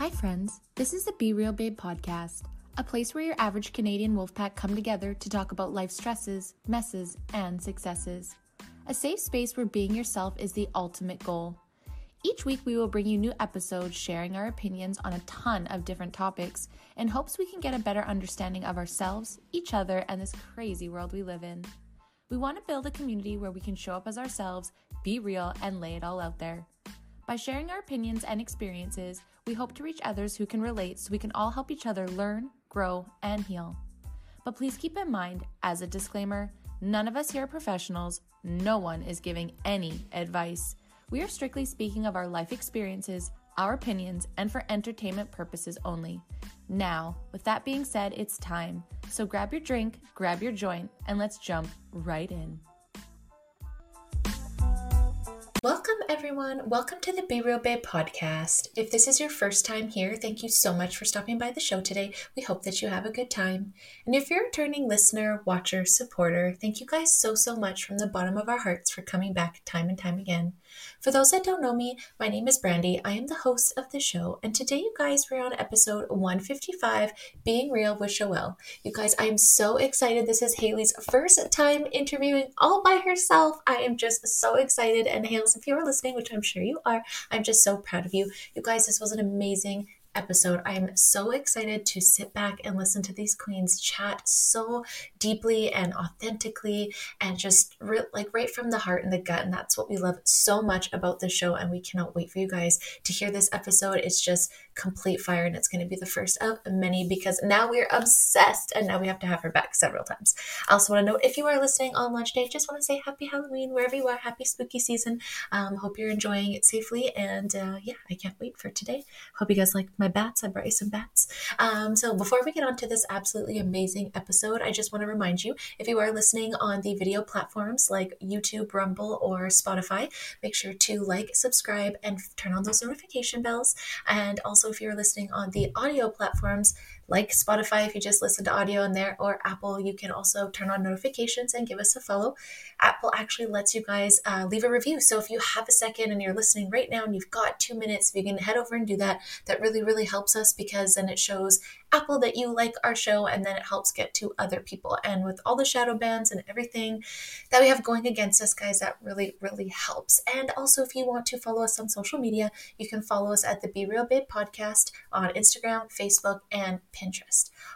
Hi, friends. This is the Be Real Babe podcast, a place where your average Canadian wolfpack come together to talk about life stresses, messes, and successes. A safe space where being yourself is the ultimate goal. Each week, we will bring you new episodes sharing our opinions on a ton of different topics in hopes we can get a better understanding of ourselves, each other, and this crazy world we live in. We want to build a community where we can show up as ourselves, be real, and lay it all out there. By sharing our opinions and experiences, we hope to reach others who can relate so we can all help each other learn, grow, and heal. But please keep in mind, as a disclaimer, none of us here are professionals, no one is giving any advice. We are strictly speaking of our life experiences, our opinions, and for entertainment purposes only. Now, with that being said, it's time. So grab your drink, grab your joint, and let's jump right in. Everyone. Welcome to the Be Real Babe podcast. If this is your first time here, thank you so much for stopping by the show today. We hope that you have a good time. And if you're a returning listener, watcher, supporter, thank you guys so, so much from the bottom of our hearts for coming back time and time again. For those that don't know me, my name is Brandy. I am the host of the show, and today, you guys, we're on episode 155 Being Real with Joelle. You guys, I am so excited. This is Haley's first time interviewing all by herself. I am just so excited. And, Hales, if you are listening, which I'm sure you are, I'm just so proud of you. You guys, this was an amazing episode. I am so excited to sit back and listen to these queens chat so deeply and authentically and just re- like right from the heart and the gut. And that's what we love so much about the show. And we cannot wait for you guys to hear this episode. It's just complete fire and it's going to be the first of many because now we're obsessed and now we have to have her back several times. I also want to know if you are listening on lunch day, just want to say happy Halloween wherever you are. Happy spooky season. Um, hope you're enjoying it safely. And uh, yeah, I can't wait for today. Hope you guys like my bats. I brought you some bats. Um, so before we get on to this absolutely amazing episode, I just want to remind you if you are listening on the video platforms like YouTube, Rumble, or Spotify, make sure to like, subscribe, and turn on those notification bells. And also, if you're listening on the audio platforms, like Spotify if you just listen to audio in there, or Apple, you can also turn on notifications and give us a follow. Apple actually lets you guys uh, leave a review. So if you have a second and you're listening right now and you've got two minutes, if you can head over and do that, that really, really helps us because then it shows Apple that you like our show and then it helps get to other people. And with all the shadow bans and everything that we have going against us, guys, that really, really helps. And also, if you want to follow us on social media, you can follow us at the Be Real Babe podcast on Instagram, Facebook, and Pinterest.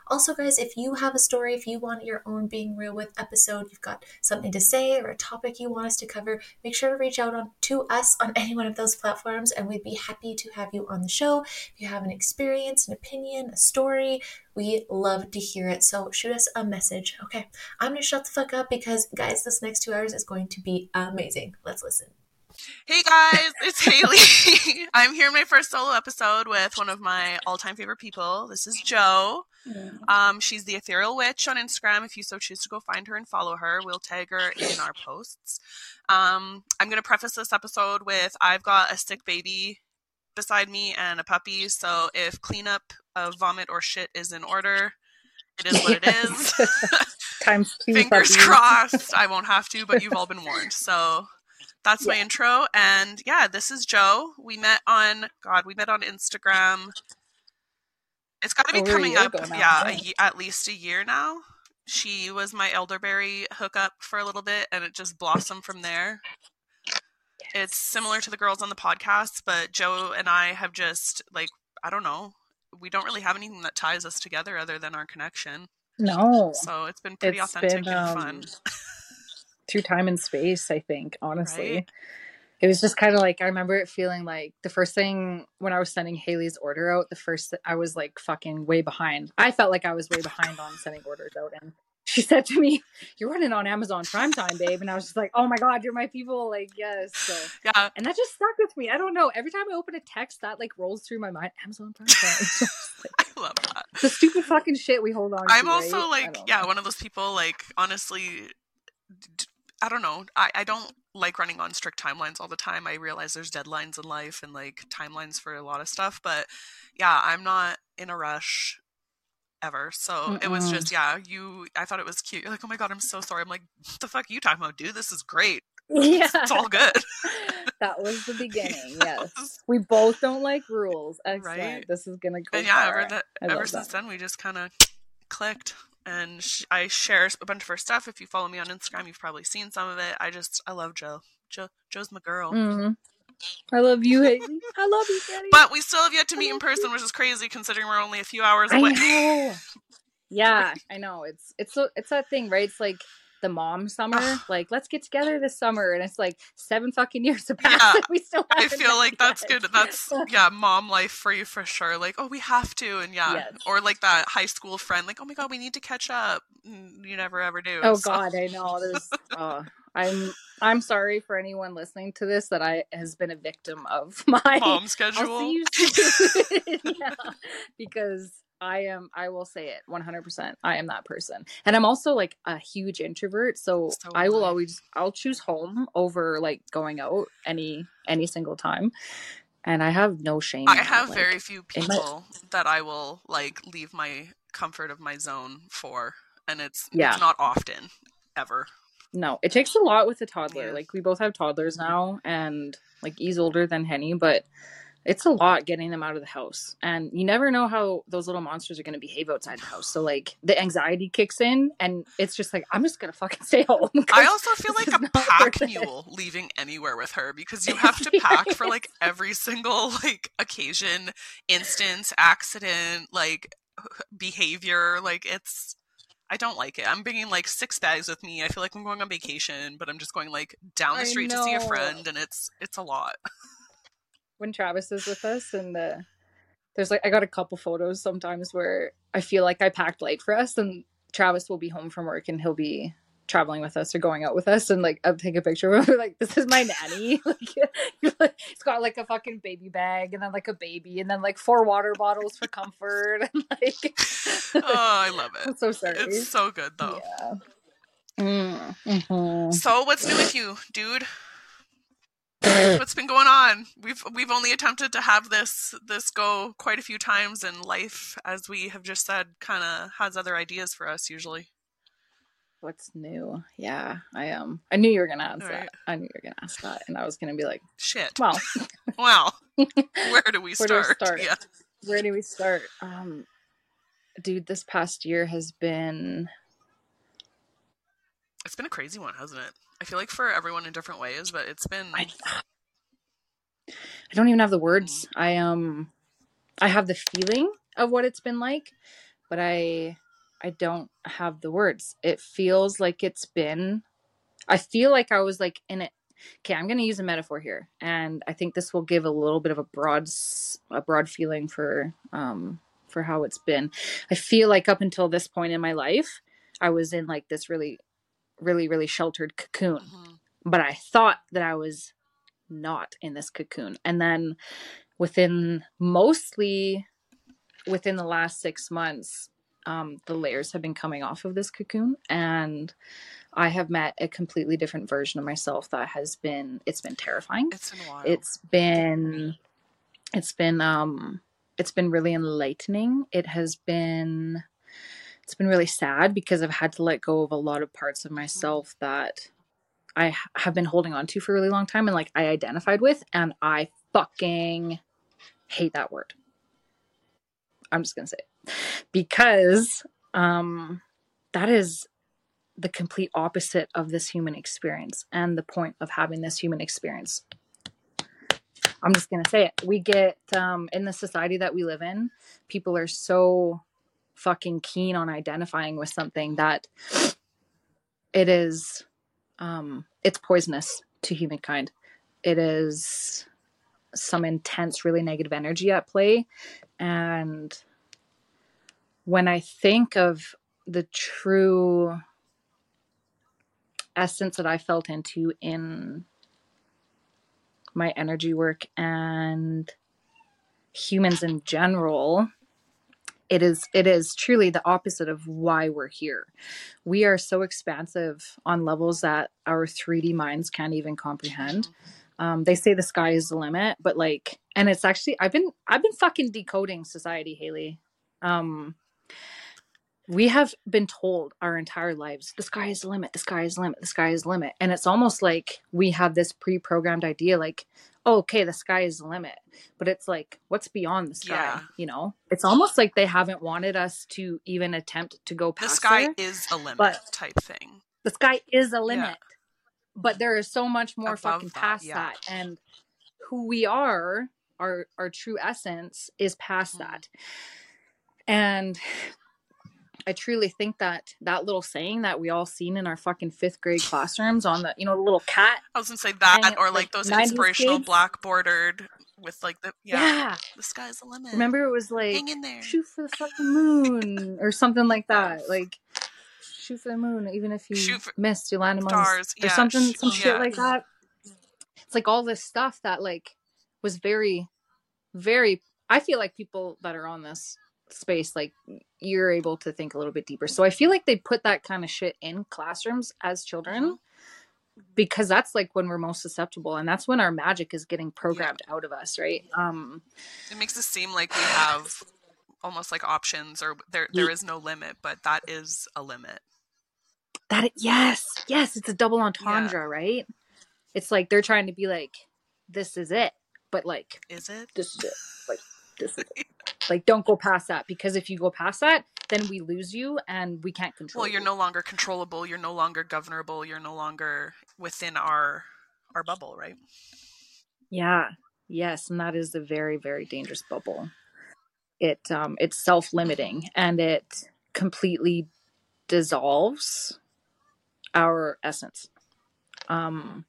Also, guys, if you have a story, if you want your own Being Real with episode, you've got something to say or a topic you want us to cover, make sure to reach out on to us on any one of those platforms, and we'd be happy to have you on the show. If you have an experience, an opinion, a story, we love to hear it. So shoot us a message. Okay, I'm gonna shut the fuck up because, guys, this next two hours is going to be amazing. Let's listen. Hey guys, it's Haley. I'm here in my first solo episode with one of my all-time favorite people. This is Joe. Um, she's the Ethereal Witch on Instagram. If you so choose to go find her and follow her, we'll tag her in our posts. Um, I'm going to preface this episode with I've got a sick baby beside me and a puppy, so if cleanup of vomit or shit is in order, it is what it is. Times two. Fingers puppies. crossed. I won't have to, but you've all been warned. So that's my intro. And yeah, this is Joe. We met on God. We met on Instagram. It's got to be Over coming up. yeah, a at least a year now. She was my elderberry hookup for a little bit, and it just blossomed from there. It's similar to the girls on the podcast, but Joe and I have just like I don't know. We don't really have anything that ties us together other than our connection. No, So it's been pretty It's authentic been, and um, fun. through time and space. I think honestly, Right? it was just kind of like I remember it feeling like the first thing when I was sending Haley's order out. The first I was like fucking way behind. I felt like I was way behind on sending orders out, and she said to me, "You're running on Amazon Prime Time, babe," and I was just like, "Oh my god, you're my people!" Like yes, so. Yeah, And that just stuck with me. I don't know. Every time I open a text, that like rolls through my mind. Amazon Prime Time. Like, I love that. the stupid fucking shit we hold on I'm to. also right? Like, yeah, one of those people. Like, honestly, I don't know. I, I don't like running on strict timelines all the time. I realize there's deadlines in life and like timelines for a lot of stuff. But yeah, I'm not in a rush ever. So it was just, yeah, you, I thought it was cute. You're like, oh my God, I'm so sorry. I'm like, what the fuck are you talking about, dude? This is great. Yeah. It's all good. that was the beginning. Yes. We both don't like rules. Excellent. Right. This is gonna go. And yeah, ever, the, ever since that. then, we just kind of clicked. And sh- I share a bunch of her stuff. If you follow me on Instagram, you've probably seen some of it. I just, I love Joe. Joe, Joe's my girl. Mhm. I love you, Haley. I love you, Daddy. But we still have yet to meet in person, which is crazy considering we're only a few hours I away. know. Yeah, I know. It's it's so- it's that thing, right? It's like the mom summer. Ugh. like, let's get together this summer, and it's like seven fucking years have passed. Yeah. we still. I feel like that's yet. good. That's yeah, mom life for you for sure. Like, oh, we have to, and yeah, Yes. or like that high school friend, like, oh my god, we need to catch up. Mm, You never ever do. Oh so- God, I know. There's. Uh, I'm I'm sorry for anyone listening to this that I has been a victim of my mom schedule. see you soon. yeah, because I am. I will say it 100. percent I am that person, and I'm also like a huge introvert. So, So I will always. I'll choose home over like going out any any single time, and I have no shame. I have like- very few in my- people that I will like leave my comfort of my zone for, and it's Yeah. it's not often ever. No, it takes a lot with a toddler. Yeah. Like we both have toddlers now, and like he's older than Henny, but it's a lot getting them out of the house. And you never know how those little monsters are going to behave outside the house. So like the anxiety kicks in, and it's just like I'm just gonna fucking stay home I also feel like a pack worth it. mule leaving anywhere with her because you have to pack for like every single like occasion, instance, accident, like behavior. Like it's, I don't like it. I'm bringing like six bags with me. I feel like I'm going on vacation, but I'm just going like down the street to see a friend, and it's it's a lot. When Travis is with us and the there's like I got a couple photos sometimes where I feel like I packed light for us and Travis will be home from work and he'll be traveling with us or going out with us and like I'll take a picture of him like this is my nanny like it's got like a fucking baby bag and then like a baby and then like four water bottles for comfort and like oh, I love I'm it. so sorry It's so good though. yeah Mm, mhm. So what's new with you, dude? What's been going on? We've we've only attempted to have this this go quite a few times in life, as we have just said, kind of has other ideas for us usually. what's new yeah I am I knew you were gonna ask right. that I knew you were gonna ask that and I was gonna be like Shit. well Well, where do we Where do start? start? Yeah. where do we start um dude this past year has been It's been a crazy one, hasn't it? I feel like for everyone in different ways, but it's been i i don't even have the words. I um i have the feeling of what it's been like but i i don't have the words. It feels like it's been i feel like i was like in it. Okay i'm going to use a metaphor here and i think this will give a little bit of a broad a broad feeling for um for how it's been. I feel like up until this point in my life i was in like this really really really sheltered cocoon Mhm. but I thought that I was not in this cocoon. And then within mostly within the last six months, um, the layers have been coming off of this cocoon and I have met a completely different version of myself that has been it's been terrifying. it's been a while. It's been it's been um it's been really enlightening. It has been it's been really sad because I've had to let go of a lot of parts of myself that I have been holding on to for a really long time and like I identified with and I fucking hate that word. I'm just going to say it. Because um that is the complete opposite of this human experience and the point of having this human experience. I'm just going to say it. We get um in the society that we live in, people are so fucking keen on identifying with something that it is um it's poisonous to humankind. It is some intense really negative energy at play. And when i think of the true essence that i felt into in my energy work and humans in general it is it is truly the opposite of why we're here. We are so expansive on levels that our 3d minds can't even comprehend. Um, they say the sky is the limit but like and it's actually i've been i've been fucking decoding society haley. Um we have been told our entire lives the sky is the limit the sky is the limit the sky is the limit. And it's almost like we have this pre-programmed idea like oh, okay the sky is the limit but it's like what's beyond the sky Yeah. you know it's almost like they haven't wanted us to even attempt to go past The sky there. is a limit but- type thing. the sky is a limit but there is so much more Above fucking that, past yeah. that and who we are our our true essence is past Mhm. that and i truly think that that little saying that we all seen in our fucking fifth grade classrooms on the you know the little cat I was gonna say that, And, or like, like those inspirational kids. black bordered with like the yeah, yeah, the sky's the limit. remember it was like hang in there. shoot for the fucking moon or something like that like shoot for the moon even if you Shoot missed you land among stars, or yeah, something sh- some shit yeah. like that it's like all this stuff that like was very very i feel like people that are on this space like you're able to think a little bit deeper so i feel like they put that kind of shit in classrooms as children Mm-hmm. because that's like when we're most susceptible and that's when our magic is getting programmed out of us right um It makes it seem like we have almost like options, or there there is no limit, but that is a limit. that yes yes it's a double entendre right it's like they're trying to be like this is it but like Is it? this is it like like don't go past that because if you go past that then we lose you and we can't control Well, you're you. no longer controllable. You're no longer governable. You're no longer within our our bubble, right? yeah yes and that is a very very dangerous bubble it um it's self-limiting and it completely dissolves our essence um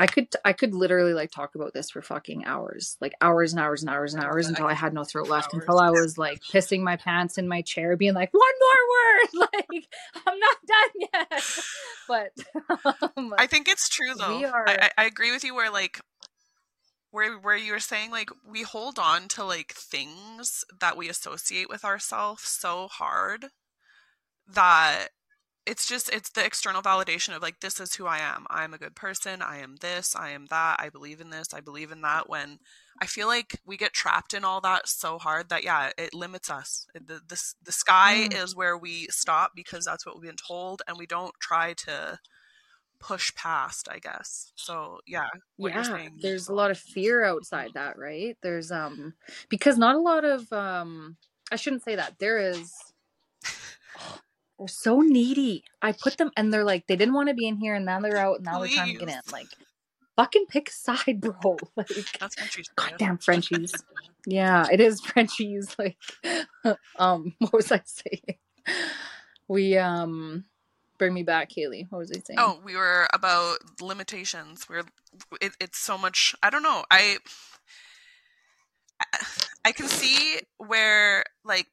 i could i could literally like talk about this for fucking hours like hours and hours and hours and hours until i had no throat left until i was like pissing my pants in my chair being like one more word like i'm not done yet but um, I think it's true though. Are- I, I I agree with you where like where where you were saying like we hold on to like things that we associate with ourselves so hard that it's just it's the external validation of like this is who I am. I'm a good person. I am this. I am that. I believe in this. I believe in that. When I feel like we get trapped in all that so hard that yeah, it limits us. The the, the sky Mm. is where we stop because that's what we've been told, and we don't try to push past. I guess. So yeah, yeah there's a lot of fear outside that right there's um because not a lot of um i shouldn't say that there is they're so needy i put them and they're like they didn't want to be in here and now they're out and now they're trying to get in like fucking pick a side bro like That's Frenchie's goddamn frenchies yeah it is frenchies like um what was i saying we um bring me back Haley. what was i saying Oh, we were about limitations. We're it, it's so much. I don't know. I I can see where like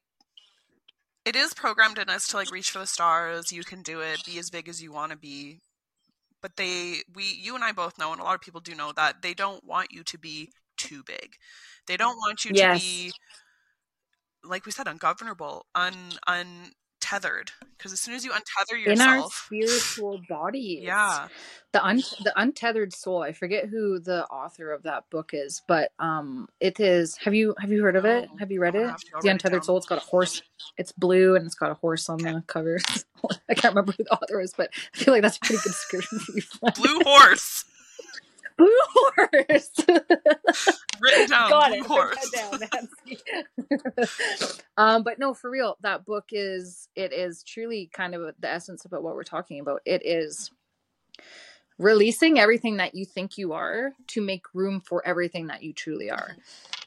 it is programmed in us to like reach for the stars. You can do it. Be as big as you want to be. But they, we, you and I both know, and a lot of people do know that they don't want you to be too big. They don't want you Yes. to be, like we said, ungovernable, un untethered. Because as soon as you untether yourself in our spiritual bodies yeah, the un- the untethered soul i forget who the author of that book is but um it is have you have you heard of it? Have you read it? have to- I'll the write it untethered soul it's got a horse it's blue and it's got a horse on the cover. I can't remember who the author is but i feel like that's a pretty good description blue horse blue horse written down. got blue it horse. Down, um but no for real that book is it is truly kind of the essence about what we're talking about. It is releasing everything that you think you are to make room for everything that you truly are.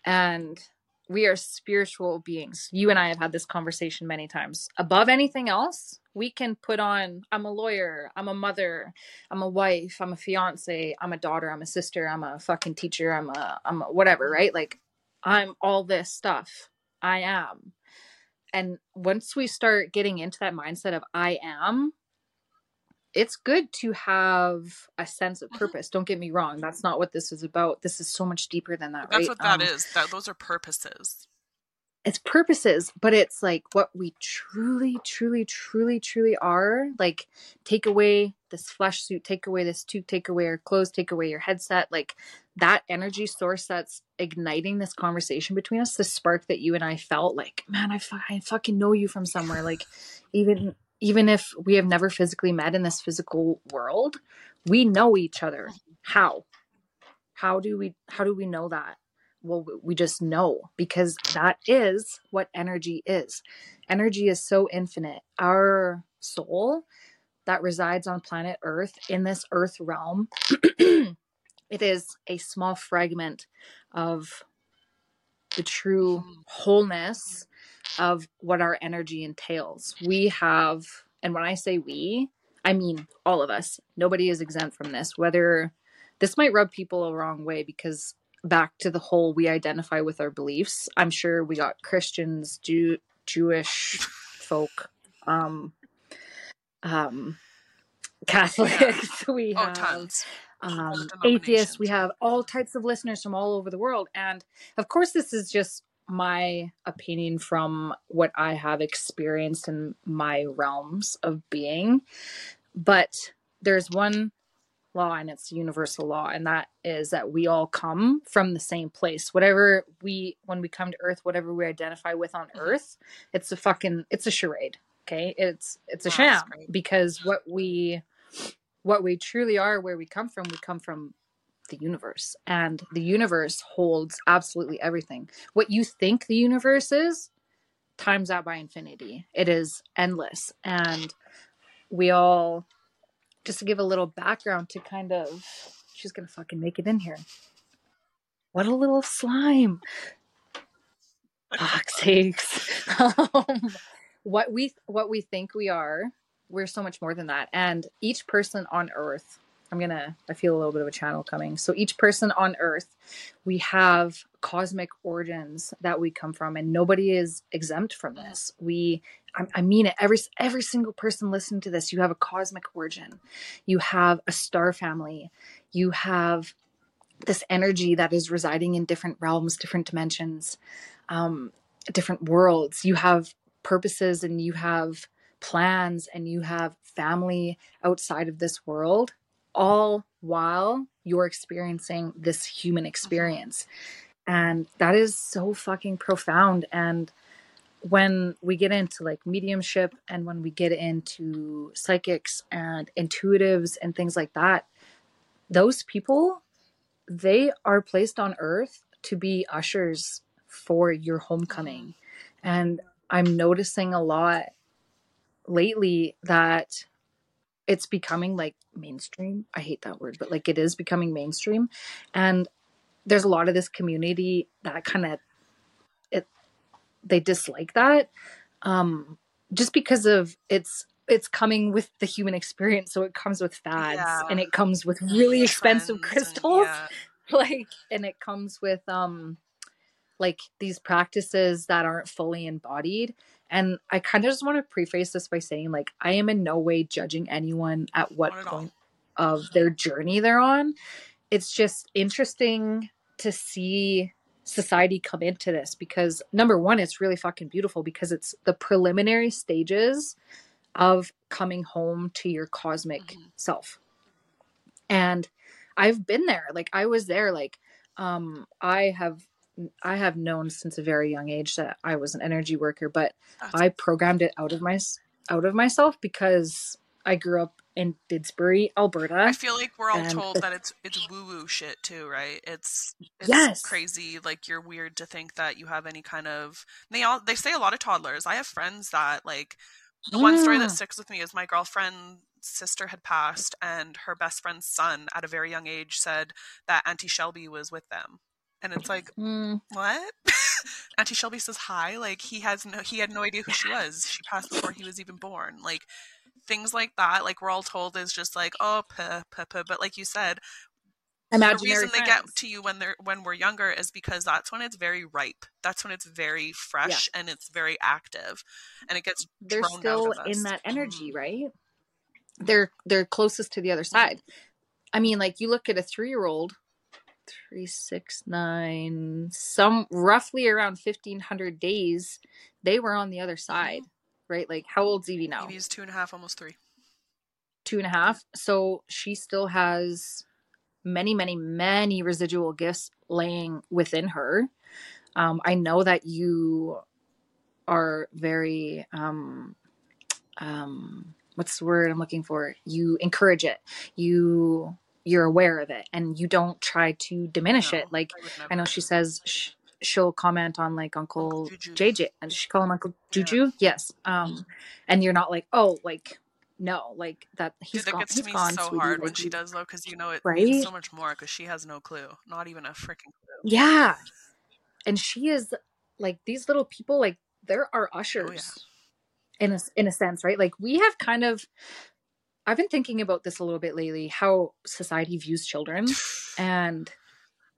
And we are spiritual beings. You and i have had this conversation many times. Above anything else we can put on i'm a lawyer i'm a mother i'm a wife i'm a fiance i'm a daughter i'm a sister i'm a fucking teacher i'm a i'm a whatever right like i'm all this stuff i am and once we start getting into that mindset of i am it's good to have a sense of Mhm. purpose don't get me wrong that's not what this is about this is so much deeper than that right? That's right what that Um, is. That those are purposes. It's purposes, but it's like what we truly, truly, truly, truly are. Like, take away this flesh suit, take away this tube, take away your clothes, take away your headset. Like, that energy source that's igniting this conversation between us, the spark that you and I felt, like, man, I, I fucking know you from somewhere. Like, even even if we have never physically met in this physical world, we know each other. How? How do we how do we know that? Well we just know because that is what energy is. Energy is so infinite. Our soul that resides on planet earth in this earth realm it is a small fragment of the true wholeness of what our energy entails. We have and when i say we i mean all of us. Nobody is exempt from this whether this might rub people a wrong way because back to the whole we identify with our beliefs. I'm sure we got Christians, Jew, Jewish folk, um, um, Catholics. Yeah. We oh, have tons. Um, atheists. We have all types of listeners from all over the world, and of course, this is just my opinion from what I have experienced in my realms of being. But there's one law and it's universal law and that is that we all come from the same place. Whatever we when we come to earth whatever we identify with on mm-hmm. earth it's a fucking it's a charade okay? It's it's a oh, sham because what we what we truly are where we come from we come from the universe and the universe holds absolutely everything. What you think the universe is times out by infinity. It is endless and we all just to give a little background to kind of she's gonna fucking make it in here. What a little slime. Fuck's sakes. um, what we what we think we are, we're so much more than that. And each person on earth I'm gonna I feel a little bit of a channel coming. So each person on earth, we have cosmic origins that we come from, and nobody is exempt from this. We I, mean it. Every every single person listening to this, you have a cosmic origin. You have a star family. You have this energy that is residing in different realms, different dimensions, um, different worlds. You have purposes and you have plans and you have family outside of this world all while you're experiencing this human experience. And that is so fucking profound. And when we get into like mediumship and when we get into psychics and intuitives and things like that, those people, they are placed on earth to be ushers for your homecoming. And I'm noticing a lot lately that it's becoming like mainstream. I hate that word, but like it is becoming mainstream. And there's a lot of this community that kind of it they dislike that um just because of it's it's coming with the human experience so it comes with fads yeah. and it comes with really expensive crystals and, yeah. like and it comes with um like these practices that aren't fully embodied and I kind of just want to preface this by saying, like, I am in no way judging anyone at what point of their journey they're on. It's just interesting to see society come into this because number one, it's really fucking beautiful because it's the preliminary stages of coming home to your cosmic mm-hmm. self. And I've been there. Like I was there. Like um I have I have known since a very young age that I was an energy worker, but I programmed it out of my out of myself because I grew up in Didsbury, Alberta. I feel like we're all told that it's it's woo woo shit too, right? It's it's yes. crazy. Like you're weird to think that you have any kind of. They all they say a lot of toddlers. I have friends that like. The yeah. one story that sticks with me is my girlfriend sister had passed and her best friend's son at a very young age said that auntie shelby was with them and it's like mm. what auntie shelby says hi like he has no he had no idea who she was she passed before he was even born like things like that like we're all told is just like oh puh, puh, puh. but like you said Imaginary the reason friends. they get to you when they're when we're younger is because that's when it's very ripe that's when it's very fresh yeah. and it's very active and it gets they're still in that energy mm-hmm. right they're they're closest to the other side i mean like you look at a three year old three, six, nine, some roughly around 1500 days, they were on the other side, right? Like, how old's Evie now? Evie's two and a half, almost three. Two and a half. So she still has many, many, many residual gifts laying within her. Um, I know that you are very, um, um, what's the word I'm looking for? You encourage it. You you're aware of it and you don't try to diminish No, it. Like I I know she says sh- she'll comment on like Uncle Juju. JJ and she call him Uncle Yeah. Juju? Yes. Um, and you're not like, oh, like no, like that. He's Dude, that gone. gets He's to me gone, so sweetie. hard when she does though, because you know it Right? means so much more because she has no clue, not even a freaking clue. Yeah, and she is like these little people. Like there are our Oh, ushers in a in a sense, right? Like we have kind of. I've been thinking about this a little bit lately. How society views children, and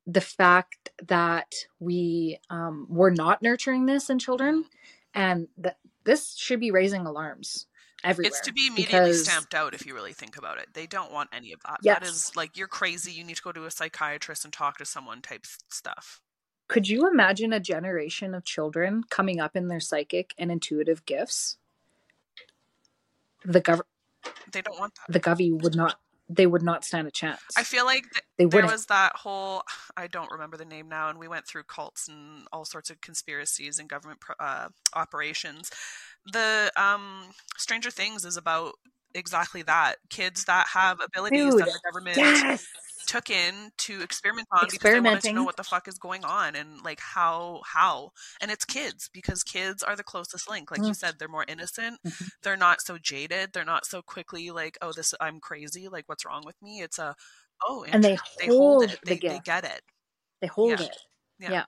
the fact that we um, we're not nurturing this in children, and that this should be raising alarms everywhere. It's to be immediately because- stamped out if you really think about it. They don't want any of that. That Yes. is like you're crazy. You need to go to a psychiatrist and talk to someone type stuff. Could you imagine a generation of children coming up in their psychic and intuitive gifts? The gov They don't want that. the govy would not they would not stand a chance. I feel like th- they there wouldn't. was that whole I don't remember the name now, and we went through cults and all sorts of conspiracies and government pro- uh, operations. The um, Stranger Things is about exactly that. Kids that have abilities that the government yes. took in to experiment on because they wanted to know what the fuck is going on and like how how and it's kids because kids are the closest link like you Mm. said they're more innocent Mhm. they're not so jaded they're not so quickly like oh this i'm crazy like what's wrong with me it's a oh And they inter- they hold it the they, they get it They hold Yeah. it. Yeah. Yeah.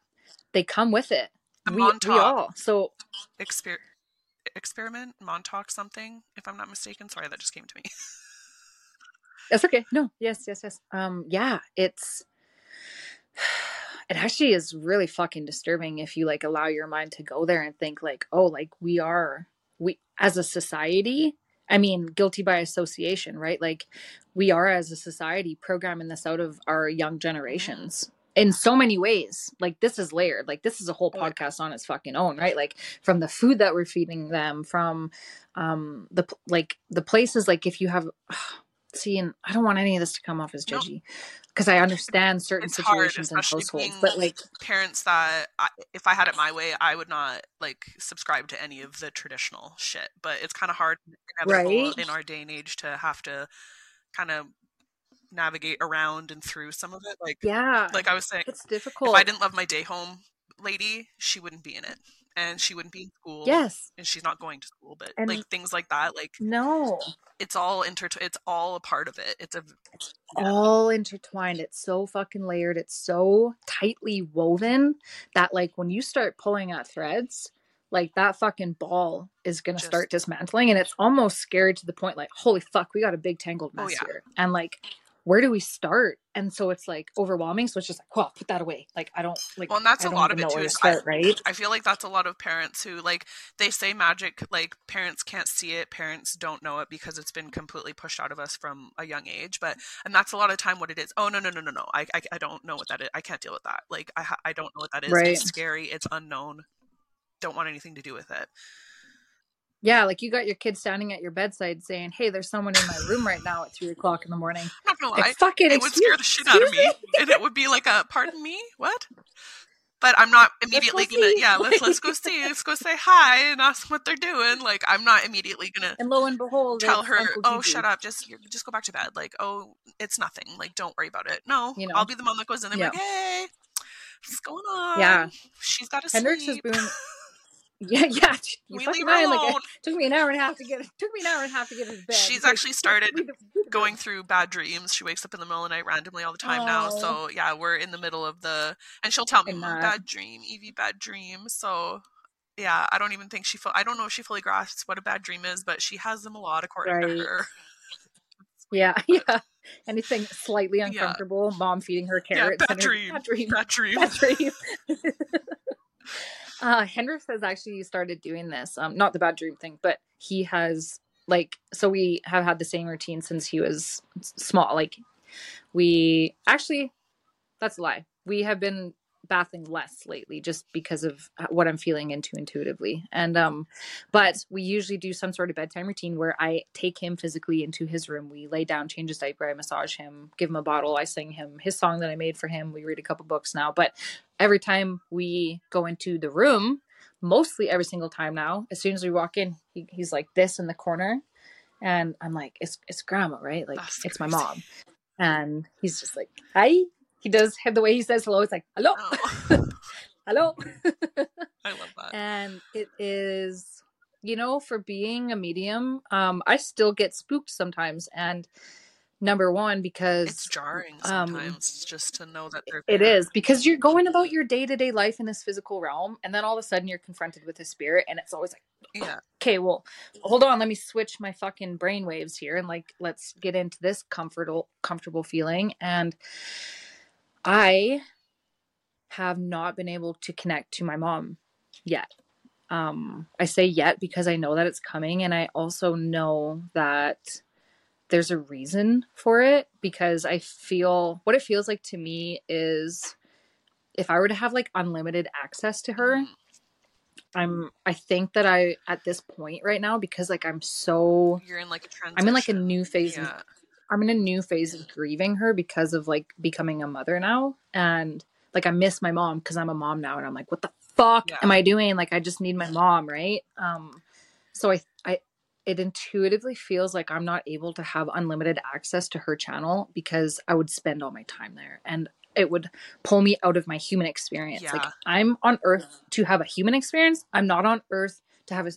They come with it. We, we all. So Exper- experiment montauk something if i'm not mistaken sorry that just came to me That's okay. No, yes, yes, yes. Um, yeah, it's it actually is really fucking disturbing if you like allow your mind to go there and think like, oh, like we are we as a society. I mean, guilty by association, right? Like we are as a society programming this out of our young generations in so many ways. Like this is layered. Like this is a whole podcast on its fucking own, right? Like from the food that we're feeding them, from um the like the places like if you have see and i don't want any of this to come off as judgy because i understand certain It's situations in especially households but like parents that I, if I had it my way, I would not like subscribe to any of the traditional shit. But it's kind of hard, Right. in our day and age to have to kind of navigate around and through some of it. Like, yeah like I was saying, it's difficult if I didn't love my day home lady, she wouldn't be in it, and she wouldn't be in school. yes and she's not going to school. But And- like things like that, like no it's all inter, it's all a part of it. It's a all intertwined it's so fucking layered it's so tightly woven that like when you start pulling at threads like that fucking ball is gonna Just- start dismantling and it's almost scary to the point like holy fuck we got a big tangled Oh, mess yeah. here and like where do we start and so it's like overwhelming so it's just like well put that away like i don't like Well, and that's I a lot of it too, to is I- start, right I feel like that's a lot of parents who like they say magic like parents can't see it, parents don't know it because it's been completely pushed out of us from a young age. But and that's a lot of time what it is. Oh no no no no no! I I, I don't know what that is. I can't deal with that. Like I I don't know what that is. Right. It's scary. It's unknown. Don't want anything to do with it. Yeah, like you got your kid standing at your bedside saying, "Hey, there's someone in my room right now at three o'clock in the morning." I'm not gonna lie. Like, fucking, it would scare the shit out of me, and it would be like a pardon me, what? But I'm not immediately go gonna see. yeah let's let's go see let's go say hi and ask what they're doing. Like I'm not immediately gonna And lo and behold, tell her, "Oh, shut up! Just just go back to bed." Like, "Oh, it's nothing. Like, don't worry about it." No, You know? I'll be the mom that goes in and Yeah. like, "Hey, what's going on? Yeah. she's got to Hendrix has sleep. been. Yeah, yeah. You we leave her mind, like, alone." it took me an hour and a half to get. It took me an hour and a half to get his bed. She's Like, actually started Going through bad dreams. She wakes up in the middle of the night randomly all the time now. Oh. So yeah, we're in the middle of the, and she'll tell me And "Mm, bad dream, Evie, bad dream. So. Yeah, I don't even think she. I don't know if she fully grasps what a bad dream is, but she has them a lot according Right. to her. Yeah, yeah. Anything slightly uncomfortable, mom feeding her Yeah, carrots. bad and her- dream. Bad dream. Bad dream. Bad dream. Uh, Hendrix has actually started doing this. Um, not the bad dream thing, but he has like so we have had the same routine since he was small. Like we actually that's a lie. We have been bathing less lately just because of what I'm feeling into intuitively. And um but we usually do some sort of bedtime routine where I take him physically into his room. We lay down, change his diaper, I massage him, give him a bottle, I sing him his song that I made for him. We read a couple books now, but every time we go into the room, mostly every single time now, as soon as we walk in, he, he's like this in the corner and I'm like it's it's grandma, right? Like That's it's crazy. my mom. And he's just like, "Hi." He does have the way he says hello. It's like hello, oh. hello. I love that. And it is, you know, for being a medium, um, I still get spooked sometimes, and number one because it's jarring um, sometimes um, just to know that they're it is because you're going about your day-to-day life in this physical realm and then all of a sudden you're confronted with a spirit and it's always like yeah okay well hold on let me switch my fucking brain waves here and like let's get into this comfortable comfortable feeling and I have not been able to connect to my mom yet. Um, I say yet because I know that it's coming, and I also know that there's a reason for it because I feel what it feels like to me is if I were to have like unlimited access to her. I'm I think that I at this point right now because like I'm so you're in like a transition. I'm in like a new phase yeah. I'm in a new phase of grieving her because of like becoming a mother now. And like I miss my mom because I'm a mom now and I'm like, what the fuck yeah. am I doing? Like I just need my mom, right? Um so I I it intuitively feels like I'm not able to have unlimited access to her channel because I would spend all my time there and it would pull me out of my human experience. Yeah. Like I'm on earth to have a human experience. I'm not on earth to have a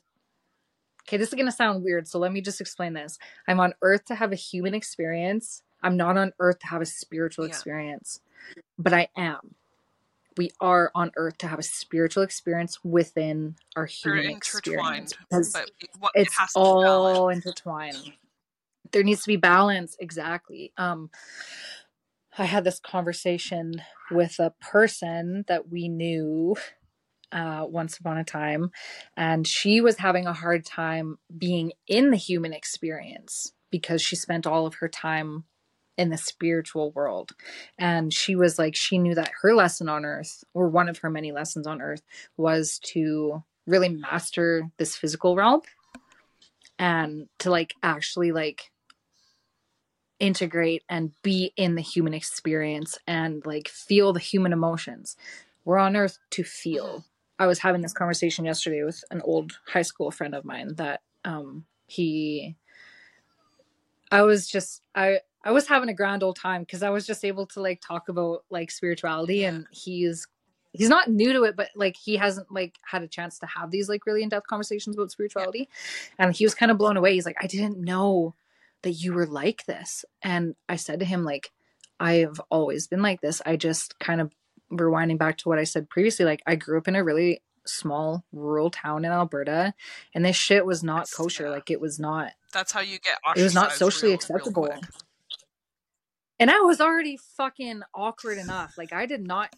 okay, this is going to sound weird. So let me just explain this. I'm on earth to have a human experience. I'm not on earth to have a spiritual yeah. experience, but I am. We are on earth to have a spiritual experience within our human experience. Because it's it all intertwined. There needs to be balance. Exactly. Um, I had this conversation with a person that we knew uh, once upon a time, and she was having a hard time being in the human experience because she spent all of her time in the spiritual world. And she was like, she knew that her lesson on earth, or one of her many lessons on earth, was to really master this physical realm and to like actually like integrate and be in the human experience and like feel the human emotions. We're on earth to feel I was having this conversation yesterday with an old high school friend of mine that um he I was just I I was having a grand old time because I was just able to like talk about like spirituality and he's he's not new to it but like he hasn't like had a chance to have these like really in-depth conversations about spirituality. And he was kind of blown away. He's like I didn't know that you were like this. And I said to him like I've always been like this. I just kind of rewinding back to what I said previously, like I grew up in a really small rural town in Alberta, and this shit was not That's, kosher. Yeah. Like it was not. That's how you get. It was not socially real, acceptable. Real and I was already fucking awkward enough. Like I did not.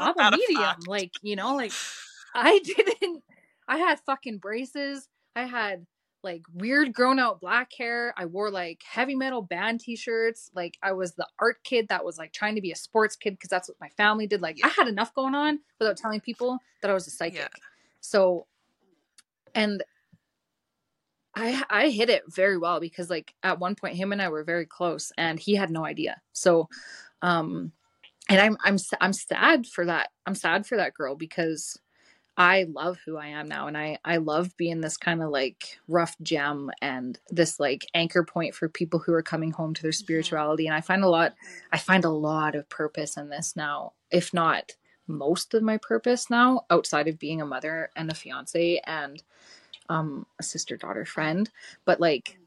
I'm a medium. Like you know, like I didn't. I had fucking braces. I had like weird grown out black hair. I wore like heavy metal band t-shirts. Like I was the art kid that was like trying to be a sports kid because that's what my family did. Like yeah. I had enough going on without telling people that I was a psychic. Yeah. So and I I hit it very well because like at one point him and I were very close and he had no idea. So um and I'm I'm I'm sad for that. I'm sad for that girl because I love who I am now and I I love being this kind of like rough gem and this like anchor point for people who are coming home to their mm-hmm. spirituality and I find a lot I find a lot of purpose in this now if not most of my purpose now outside of being a mother and a fiance and um a sister daughter friend but like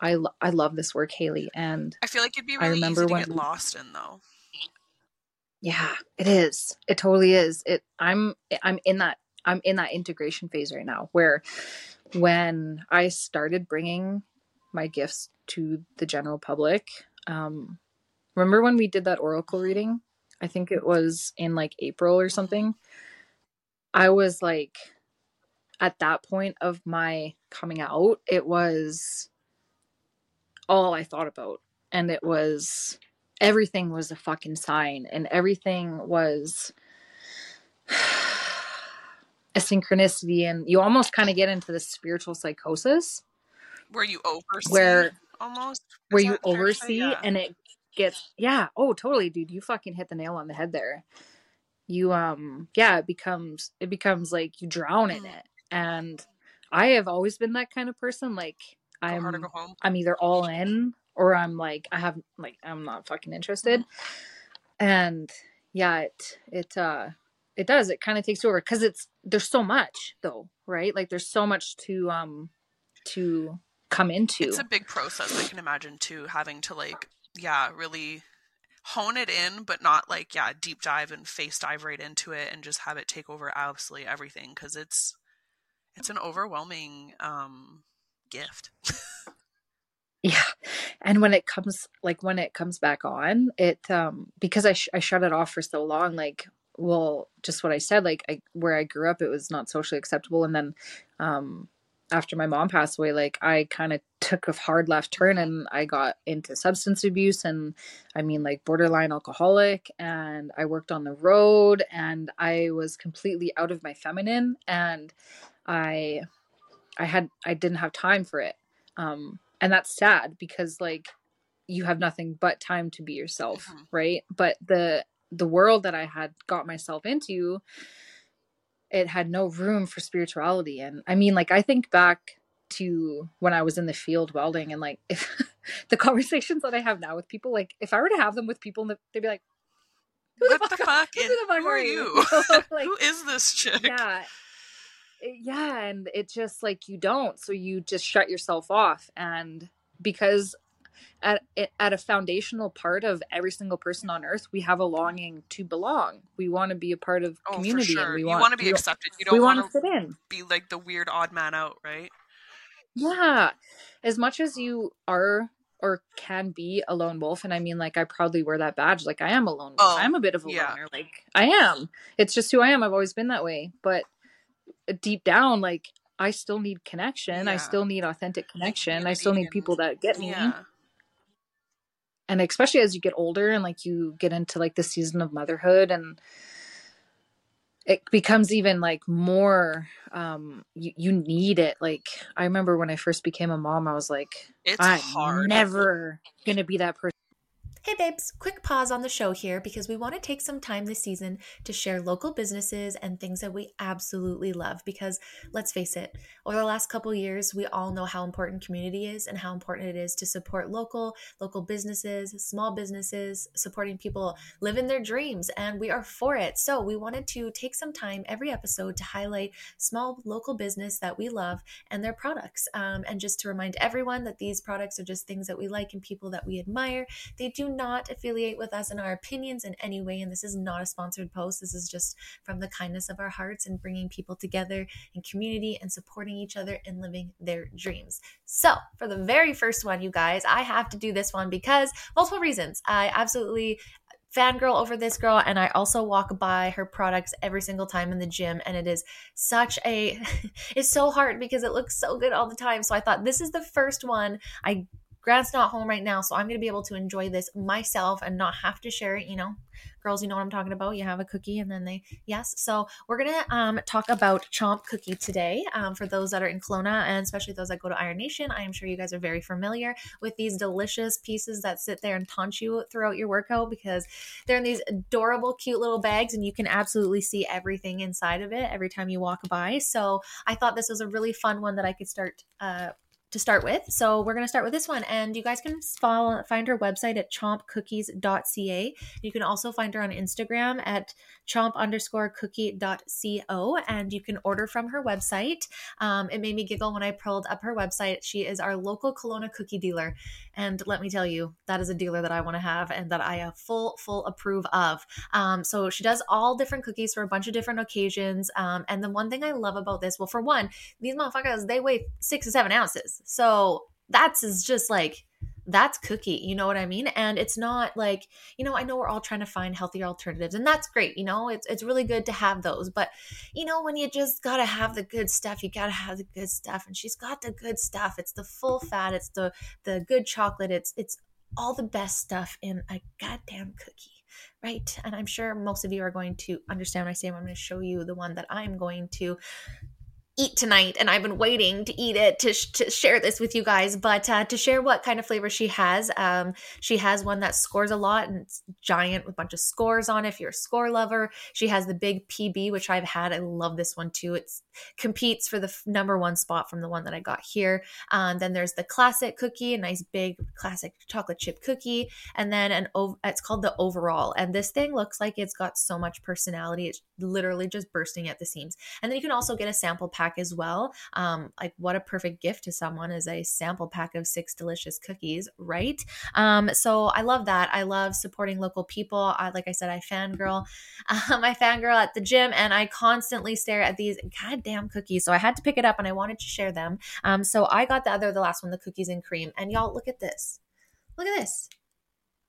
I lo- I love this work Haley and I feel like it'd be really I remember easy to when, get lost in though. Yeah it is. It totally is. It i'm i'm in that I'm in that integration phase right now where when I started bringing my gifts to the general public, um, remember when we did that oracle reading? I think it was in like April or something. I was like, at that point of my coming out, it was all I thought about. And it was everything was a fucking sign and everything was a synchronicity and you almost kind of get into the spiritual psychosis Where you oversee where almost. Where you that fair to say? oversee Yeah. and it gets yeah oh totally dude you fucking hit the nail on the head there you um yeah it becomes it becomes like you drown in it and i have always been that kind of person like Go hard or i'm go home. i'm either all in or i'm like i have like i'm not fucking interested Mm-hmm. and yeah it it uh it does it kind of takes over because it's there's so much though right like there's so much to um to come into It's a big process. I can imagine too, having to like, yeah, really hone it in, but not like, yeah, deep dive and face dive right into it and just have it take over absolutely everything because it's it's an overwhelming um gift. Yeah. And when it comes like when it comes back on, it um because I sh- I shut it off for so long like well just what I said like I where I grew up it was not socially acceptable and then um after my mom passed away like I kind of took a hard left turn and I got into substance abuse and I mean like borderline alcoholic and I worked on the road and I was completely out of my feminine and I I had I didn't have time for it. Um and that's sad because like you have nothing but time to be yourself, Mhm. right? But the the world that I had got myself into it had no room for spirituality and I mean like I think back to when I was in the field welding and like if the conversations that I have now with people like if I were to have them with people they'd be like who what the fuck? who is- the fuck who are are you? like Who is this chick? yeah yeah and it just like you don't so you just shut yourself off and because at at a foundational part of every single person on earth we have a longing to belong. We want to be a part of Oh, community sure. and we you want, want to be we, accepted. You we don't want want to fit in. be like the weird odd man out, right? yeah. As much as you are or can be a lone wolf and i mean like i proudly wear that badge like i am a lone wolf. Oh, i'm a bit of a yeah. loner like i am. It's just who i am. I've always been that way. But uh, deep down like i still need connection. I still need authentic connection. I still need people that get me. Yeah. And especially as you get older and like you get into like the season of motherhood and it becomes even like more um you, you need it like i remember when i first became a mom i was like It's i'm hard. never gonna be that person Hey babes, quick pause on the show here because we want to take some time this season to share local businesses and things that we absolutely love because let's face it, over the last couple years, we all know how important community is and how important it is to support local, local businesses, small businesses, supporting people living their dreams and we are for it. So, we wanted to take some time every episode to highlight small local business that we love and their products um, and just to remind everyone that these products are just things that we like and people that we admire they do not affiliate with us in our opinions in any way, and this is not a sponsored post. This is just from the kindness of our hearts and bringing people together in community and supporting each other and living their dreams. So, for the very first one, you guys, I have to do this one because multiple reasons. I absolutely fangirl over this girl and I also walk by her products every single time in the gym and it is such a it's so hard because it looks so good all the time. So I thought this is the first one I Grant's not home right now, so I'm going to be able to enjoy this myself and not have to share it. You know, girls, you know what I'm talking about. You have a cookie and then they, yes. So we're going to um, talk about Chomp Cookie today um, for those that are in Kelowna and especially those that go to Iron Nation. I am sure you guys are very familiar with these delicious pieces that sit there and taunt you throughout your workout because they're in these adorable, cute little bags and you can absolutely see everything inside of it every time you walk by. So I thought this was a really fun one that I could start uh, to start with. So we're going to start with this one. And you guys can follow, find her website at chompcookies.ca. You can also find her on Instagram at chomp underscore cookie.co. And you can order from her website. Um, it made me giggle when I pulled up her website. She is our local Kelowna cookie dealer. And let me tell you, that is a dealer that I want to have and that I uh, full, full approve of. Um, so she does all different cookies for a bunch of different occasions. Um, and the one thing I love about this, well, for one, these motherfuckers, they weigh six to seven ounces. So that's is just like, that's cookie, you know what I mean? And it's not like, you know, I know we're all trying to find healthier alternatives, and that's great, you know, it's it's really good to have those. But you know, when you just gotta have the good stuff, you gotta have the good stuff. And she's got the good stuff. It's the full fat, it's the the good chocolate, it's it's all the best stuff in a goddamn cookie, right? And I'm sure most of you are going to understand when I say I'm going to show you the one that I'm going to eat tonight and i've been waiting to eat it to, sh- to share this with you guys but uh, to share what kind of flavor she has um, she has one that scores a lot and it's giant with a bunch of scores on it if you're a score lover. She has the big pb which i've had. I love this one too. It competes for the f- number one spot from the one that i got here. Um, then there's the classic cookie a nice big classic chocolate chip cookie and then an ov- it's called the overall and this thing looks like it's got so much personality it's literally just bursting at the seams. And then you can also get a sample pack pack as well. Um, like what a perfect gift to someone is a sample pack of six delicious cookies, right? Um, so I love that. I love supporting local people. I, like I said, I fangirl. Um, I fangirl at the gym and I constantly stare at these goddamn cookies. So I had to pick it up and I wanted to share them. Um, so I got the other, the last one, the cookies and cream. And y'all, look at this. Look at this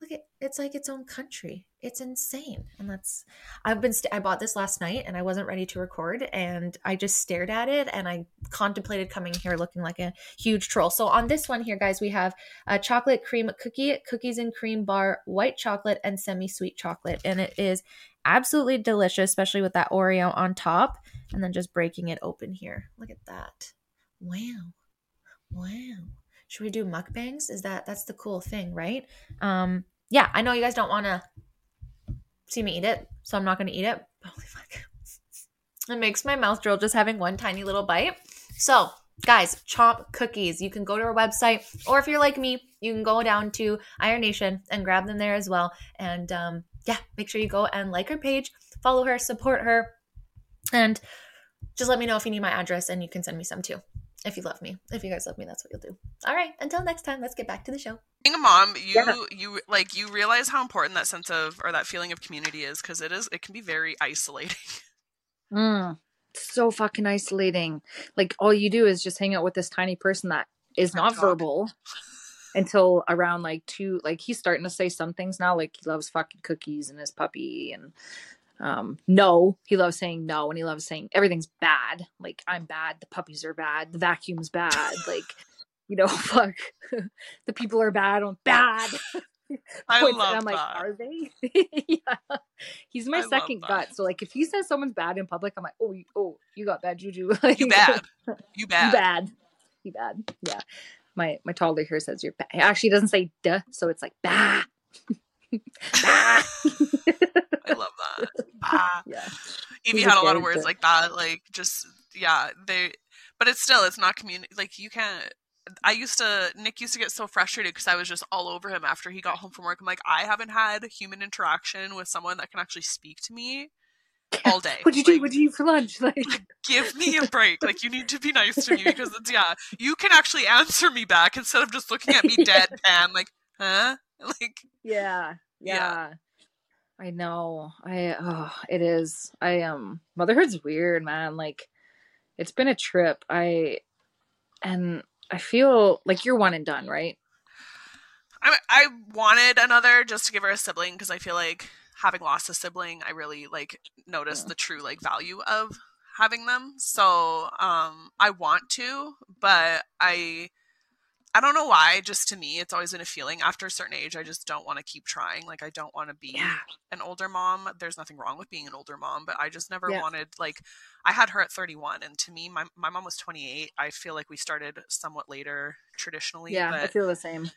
look at it's like its own country it's insane. And that's i've been st- i bought this last night and i wasn't ready to record and i just stared at it and i contemplated coming here looking like a huge troll. So on this one here guys we have a chocolate cream cookie cookies and cream bar white chocolate and semi-sweet chocolate. And it is absolutely delicious especially with that oreo on top and then just breaking it open here. Look at that. Wow. Wow. Should we do mukbangs? Is that that's the cool thing right? Um yeah, I know you guys don't want to see me eat it, so I'm not going to eat it. Holy fuck. It makes my mouth drool just having one tiny little bite. So, guys, Chomp Cookies. You can go to our website, or if you're like me, you can go down to Iron Nation and grab them there as well. And um, yeah, make sure you go and like her page, follow her, support her, and just let me know if you need my address and you can send me some too if you love me. If you guys love me, that's what you'll do. All right. Until next time, let's get back to the show. Being a mom, you yeah. you like you realize how important that sense of or that feeling of community is because it is it can be very isolating. Mm, so fucking isolating. Like all you do is just hang out with this tiny person that is not verbal until around like two. Like he's starting to say some things now. Like he loves fucking cookies and his puppy and um no he loves saying no and he loves saying everything's bad like i'm bad the puppies are bad the vacuum's bad like you know fuck the people are bad i'm bad I love I'm like, that. are they? yeah. He's my I second gut. So like if he says someone's bad in public, I'm like, oh, you, oh, you got bad juju. like, you bad. You bad. You bad. You bad. Yeah. My my toddler here says you're bad. Actually, doesn't say duh, so it's like bah. bah. I love that. Ah. Yeah. Evie had a lot of words like that. Like just yeah, they but it's still it's not community like you can't I used to Nick used to get so frustrated because I was just all over him after he got home from work. I'm like, I haven't had human interaction with someone that can actually speak to me all day. What'd you like, do? What'd you eat for lunch? Like, give me a break. Like, you need to be nice to me because it's yeah, you can actually answer me back instead of just looking at me deadpan. Like, huh? Like, yeah, yeah. yeah. I know. I oh, it is. I um motherhood's weird, man. Like it's been a trip. I and I feel like you're one and done, right? I I wanted another just to give her a sibling because I feel like having lost a sibling, I really like noticed yeah. the true like value of having them. So um I want to, but I I don't know why. Just to me, it's always been a feeling. After a certain age, I just don't want to keep trying. Like I don't want to be yeah. an older mom. There's nothing wrong with being an older mom, but I just never yeah. wanted like I had her at 31, and to me, my my mom was 28. I feel like we started somewhat later traditionally. Yeah, I feel the same.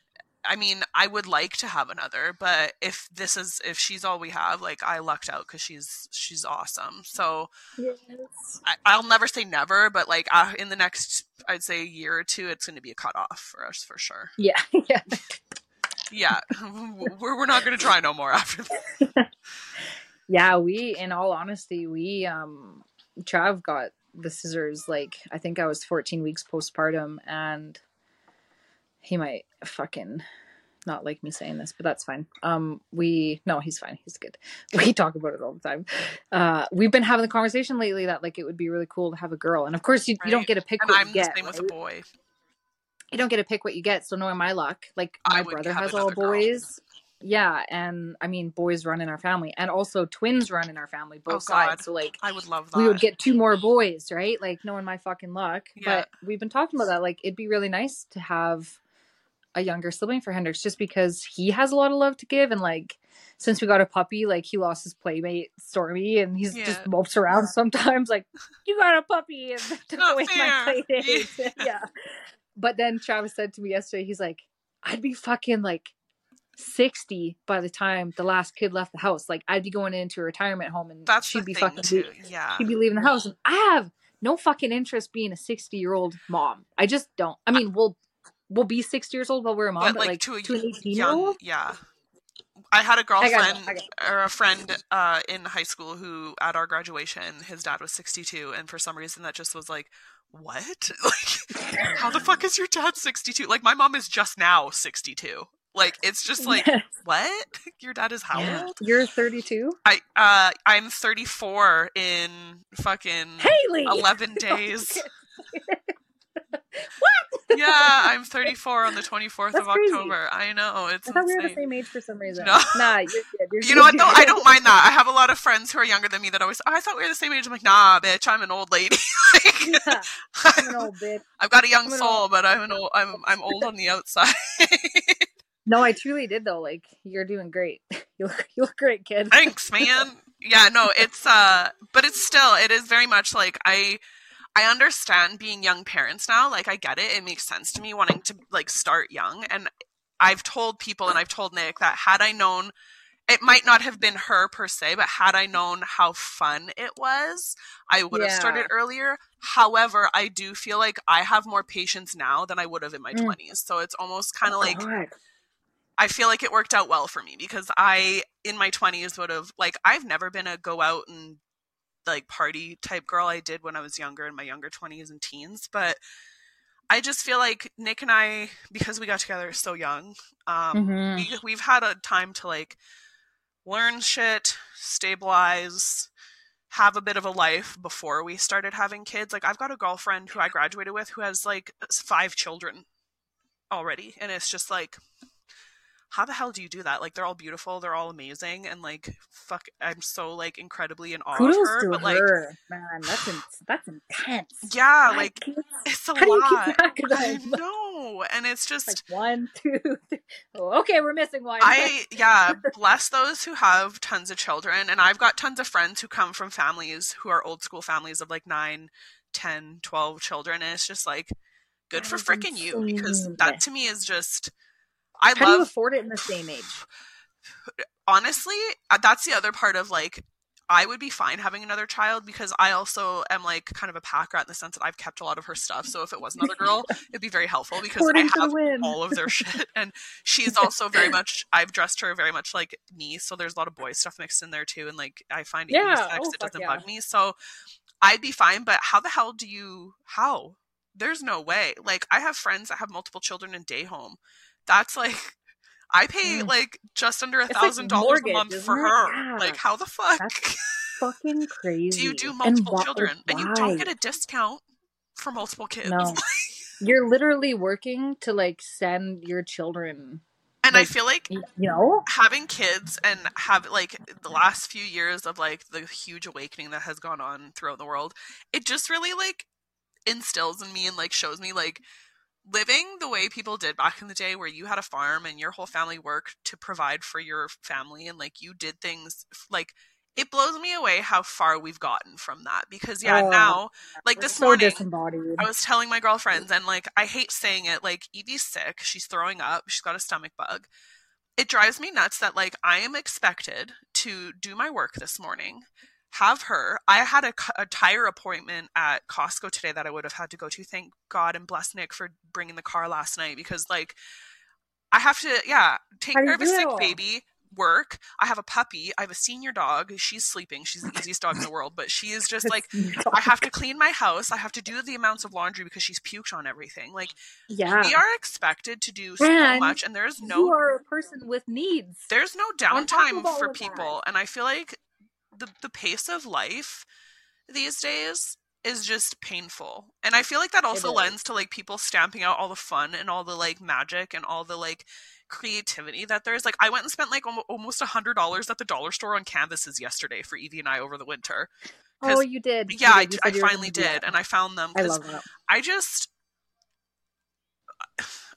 I mean, I would like to have another, but if this is if she's all we have, like I lucked out because she's she's awesome. So yes. I, will never say never, but like uh, in the next, I'd say a year or two, it's going to be a cutoff for us for sure. Yeah, yeah, yeah. we're we're not going to try no more after that. yeah, we, in all honesty, we um, Trav got the scissors like I think I was 14 weeks postpartum and he might fucking not like me saying this, but that's fine. Um, we no, he's fine. He's good. We talk about it all the time. Uh, we've been having the conversation lately that like it would be really cool to have a girl, and of course you, right. you don't get to pick and what I'm you get. Same right? with a boy. You don't get to pick what you get. So knowing my luck, like my brother has all boys. Girl. Yeah, and I mean boys run in our family, and also twins run in our family, both oh, sides. So like, I would love that. We would get two more boys, right? Like knowing my fucking luck. Yeah. But we've been talking about that. Like it'd be really nice to have a younger sibling for Hendrix just because he has a lot of love to give and like since we got a puppy, like he lost his playmate Stormy and he's Yeah. just mopes around sometimes like you got a puppy and took Not away my fair. playdate. yeah. But then Travis said to me yesterday, he's like, I'd be fucking like 60 by the time the last kid left the house. Like I'd be going into a retirement home and That's she'd be fucking too. Yeah. she'd be leaving the house. And I have no fucking interest being a 60 year old mom. I just don't. I mean, we'll we'll be 60 years old while we're a mom, but, like, to, to a an 18 year old. yeah. I had a girlfriend it, I got or a friend uh, in high school who, at our graduation, his dad was 62, and for some reason that just was like, what? Like, how the fuck is your dad 62? Like, my mom is just now 62. Like, it's just like, Yes. what? Your dad is how Yeah. old? You're 32. I uh, I'm 34 in fucking Haley. 11 days. what? Yeah, I'm 34 on the 24th That's of crazy. October. I know it's I thought we were the same age for some reason. No. Nah, you're good. You're You good. know what though? I don't mind that. I have a lot of friends who are younger than me that always, oh, I thought we were the same age. I'm like, nah, bitch, I'm an old lady. Like, Yeah, I'm an old bitch. I've got a young soul, old- but I'm an old, I'm I'm old on the outside. No, I truly did though. Like you're doing great. You look, you look great, kid. Thanks, man. Yeah, no, it's uh, but it's still, it is very much like I. I understand being young parents now. Like, I get it. It makes sense to me wanting to like start young. And I've told people and I've told Nick that had I known, it might not have been her per se, but had I known how fun it was, I would have started earlier. However, I do feel like I have more patience now than I would have in my Mm. 20s. So it's almost kind of like God. I feel like it worked out well for me because I, in my 20s, would have, like, I've never been a go out and, like, party type girl. I did when I was younger in my younger 20s and teens. But I just feel like Nick and I, because we got together so young, um, Mhm. we, we've had a time to, like, learn shit, stabilize, have a bit of a life before we started having kids. Like, I've got a girlfriend who I graduated with who has, like, five children already. And it's just like, how the hell do you do that? Like they're all beautiful, they're all amazing, and like fuck, I'm so like incredibly in awe Kudos of her. to But like, her, man. That's in, that's intense. yeah, like it's a How do you lot. I know, and it's just Like one, two, three. Oh, okay, we're missing one. I yeah, bless those who have tons of children, and I've got tons of friends who come from families who are old school families of like nine, ten, twelve children, and it's just like good That for freaking you because that to me is just. I How do you love afford it in this day and age? honestly, uh, that's the other part of like I would be fine having another child because I also am like kind of a pack rat in the sense that I've kept a lot of her stuff. So if it was another girl, it'd be very helpful because I have all of their shit. And she's also very much I've dressed her very much like me. So there's a lot of boy stuff mixed in there too. And like I find it Yeah, unisex, oh, it doesn't yeah. bug me. So I'd be fine, but how the hell do you how? There's no way. Like I have friends that have multiple children in day home. That's like I pay Mm. like just under a thousand dollars a month for her. Yeah. Like how the fuck That's Fucking crazy. do you do And multiple why- children and you don't get a discount for multiple kids? No. You're literally working to like send your children. and I feel like You know? having kids and have like the last few years of like the huge awakening that has gone on throughout the world, it just really like instills in me and like shows me like living the way people did back in the day where you had a farm and your whole family worked to provide for your family and like you did things like it blows me away how far we've gotten from that because yeah Oh, now like this so morning disembodied. I was telling my girlfriends, and like, I hate saying it, like, Evie's sick. She's throwing up. She's got a stomach bug. It drives me nuts that, like, I am expected to do my work this morning, have her. I had a tire appointment at Costco today that I would have had to go to. Thank God and bless Nick for bringing the car last night because, like, I have to, yeah, take care of a sick baby, work. I have a puppy. I have a senior dog. She's sleeping. She's the easiest dog in the world, but she is just like, I have to clean my house. I have to do the amounts of laundry because she's puked on everything. Like Yeah. we are expected to do so And much, and there's you no are a person with needs. there's no downtime for of that. people. And I feel like the the pace of life these days is just painful. And I feel like that also lends to like people stamping out all the fun and all the like magic and all the like creativity that there's like I went and spent like almost a hundred dollars at the dollar store on canvases yesterday for Evie and I over the winter. Oh, you did. Yeah, I, did. You I said finally did, and I found them. I love that. I just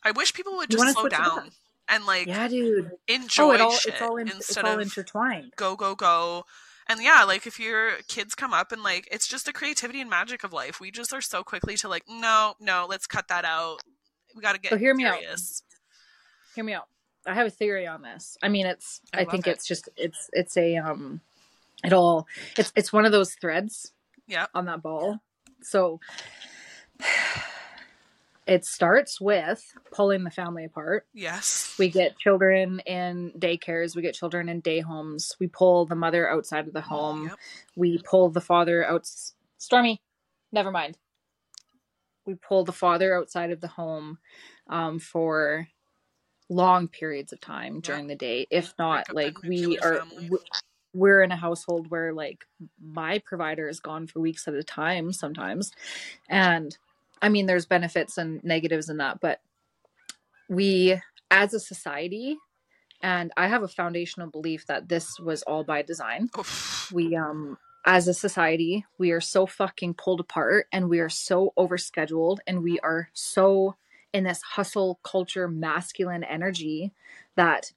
I wish people would just slow switch it up. down and like yeah, dude. enjoy oh, it all shit it's all in, it's instead all of intertwined. go go go. And yeah, like if your kids come up and like it's just the creativity and magic of life. We just are so quickly to like no no let's cut that out. We got to get So hear me out. Hear me out. I have a theory on this. I mean, it's. I I, think it. it's just. It's. It's a. Um. It all. It's. It's one of those threads Yeah. on that ball. So. It starts with pulling the family apart. Yes. We get children in daycares. We get children in day homes. We pull the mother outside of the home. Yep. We pull the father out. Stormy, never mind. We pull the father outside of the home um, for long periods of time during the day. If not, like we are, family. we're in a household where like my provider is gone for weeks at a time sometimes, and I mean, there's benefits and negatives in that, but we as a society and i have a foundational belief that this was all by design Oof. we um as a society we are so fucking pulled apart and we are so overscheduled and we are so in this hustle culture masculine energy that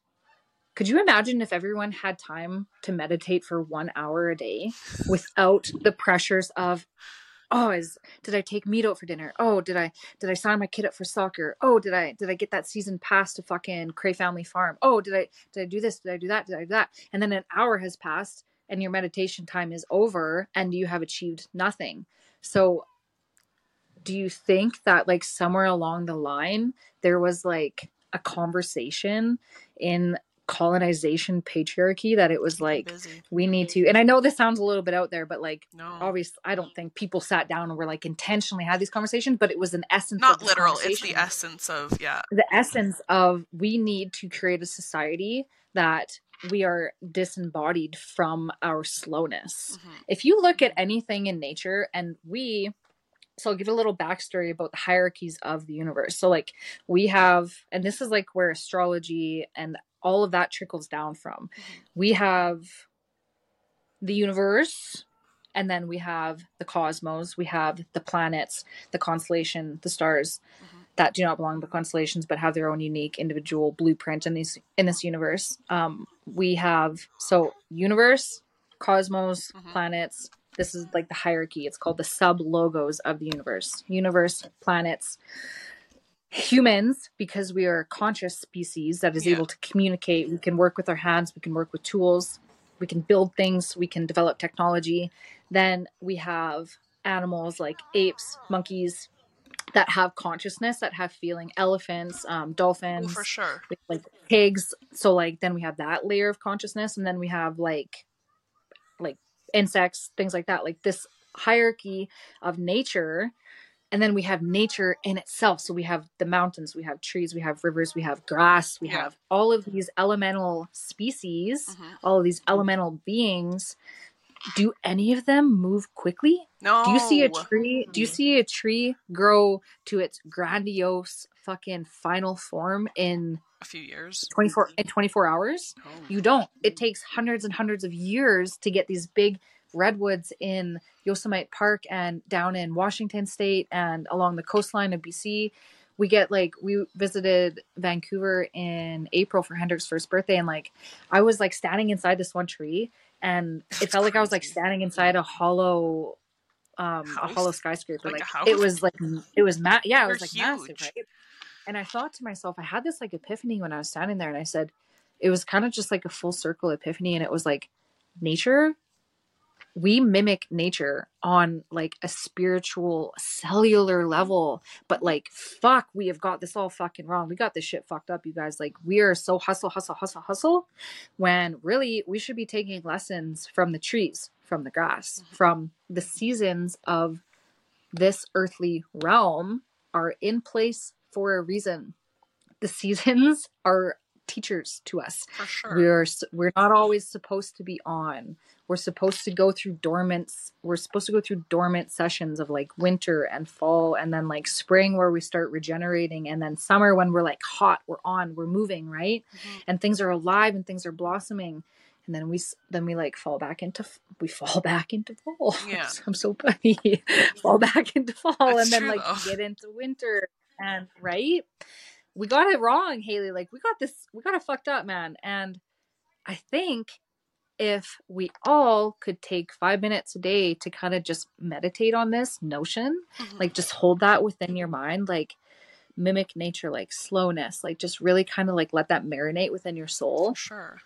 could you imagine if everyone had time to meditate for one hour a day without the pressures of oh is did i take meat out for dinner? Oh did i did i sign my kid up for soccer? Oh did i did i get that season pass to fucking Kraay family farm? Oh did i did i do this? Did i do that? Did i do that? And then an hour has passed and your meditation time is over and you have achieved nothing. So do you think that like somewhere along the line there was like a conversation in colonization patriarchy that it was like busy. we need to and i know this sounds a little bit out there but like No. obviously i don't think people sat down and were like intentionally had these conversations but it was an essence Not literal. It's the essence of yeah. the essence of we need to create a society that we are disembodied from our slowness Mhm. if you look at anything in nature and we so i'll give a little backstory about the hierarchies of the universe so like we have and this is like where astrology and all of that trickles down from. We have the universe and then we have the cosmos. We have the planets the constellation the stars Mhm. that do not belong to constellations but have their own unique individual blueprint in these in this universe. Um we have so universe cosmos Mhm. planets. This is like the hierarchy. It's called the sub logos of the universe. Universe planets humans because we are a conscious species that is Yeah. able to communicate we can work with our hands we can work with tools we can build things we can develop technology then we have animals like apes monkeys that have consciousness that have feeling elephants um, Oh, dolphins for sure. with, like pigs so like then we have that layer of consciousness and then we have like like insects things like that like this hierarchy of nature and then we have nature in itself so we have the mountains we have trees we have rivers we have grass we Yeah. have all of these elemental species Mhm. all of these elemental beings do any of them move quickly No. do you see a tree? Do you see a tree grow to its grandiose fucking final form in a few years? 24 in 24 hours? No. You don't. It takes hundreds and hundreds of years to get these big redwoods in Yosemite Park and down in Washington state and along the coastline of BC. We get like we visited Vancouver in April for Hendrik's first birthday and like I was like standing inside this one tree and it felt like I was like standing inside a hollow um a hollow skyscraper Like like, it was like it was ma- yeah it They're was like massive huge. right and I thought to myself I had this like epiphany when I was standing there and I said it was kind of just like a full circle epiphany and it was like nature we mimic nature on like a spiritual cellular level but like fuck we have got this all fucking wrong. We got this shit fucked up you guys. Like we are so hustle hustle hustle hustle when really we should be taking lessons from the trees from the grass mm-hmm. from the seasons of this earthly realm are in place for a reason. The seasons are teachers to us For sure. we're we're not always supposed to be on we're supposed to go through dormant we're supposed to go through dormant sessions of like winter and fall and then like spring where we start regenerating and then summer when we're like hot we're on we're moving right Mhm. and things are alive and things are blossoming and then we then we like fall back into we fall back into fall Yeah. i'm so funny fall back into fall That's and then true, like though. get into winter and right we got it wrong, Haley. Like we got this, we got it fucked up, man. And I think if we all could take five minutes a day to kind of just meditate on this notion, Mhm. like just hold that within your mind, like mimic nature, like slowness, like just really kind of like let that marinate within your soul. sure.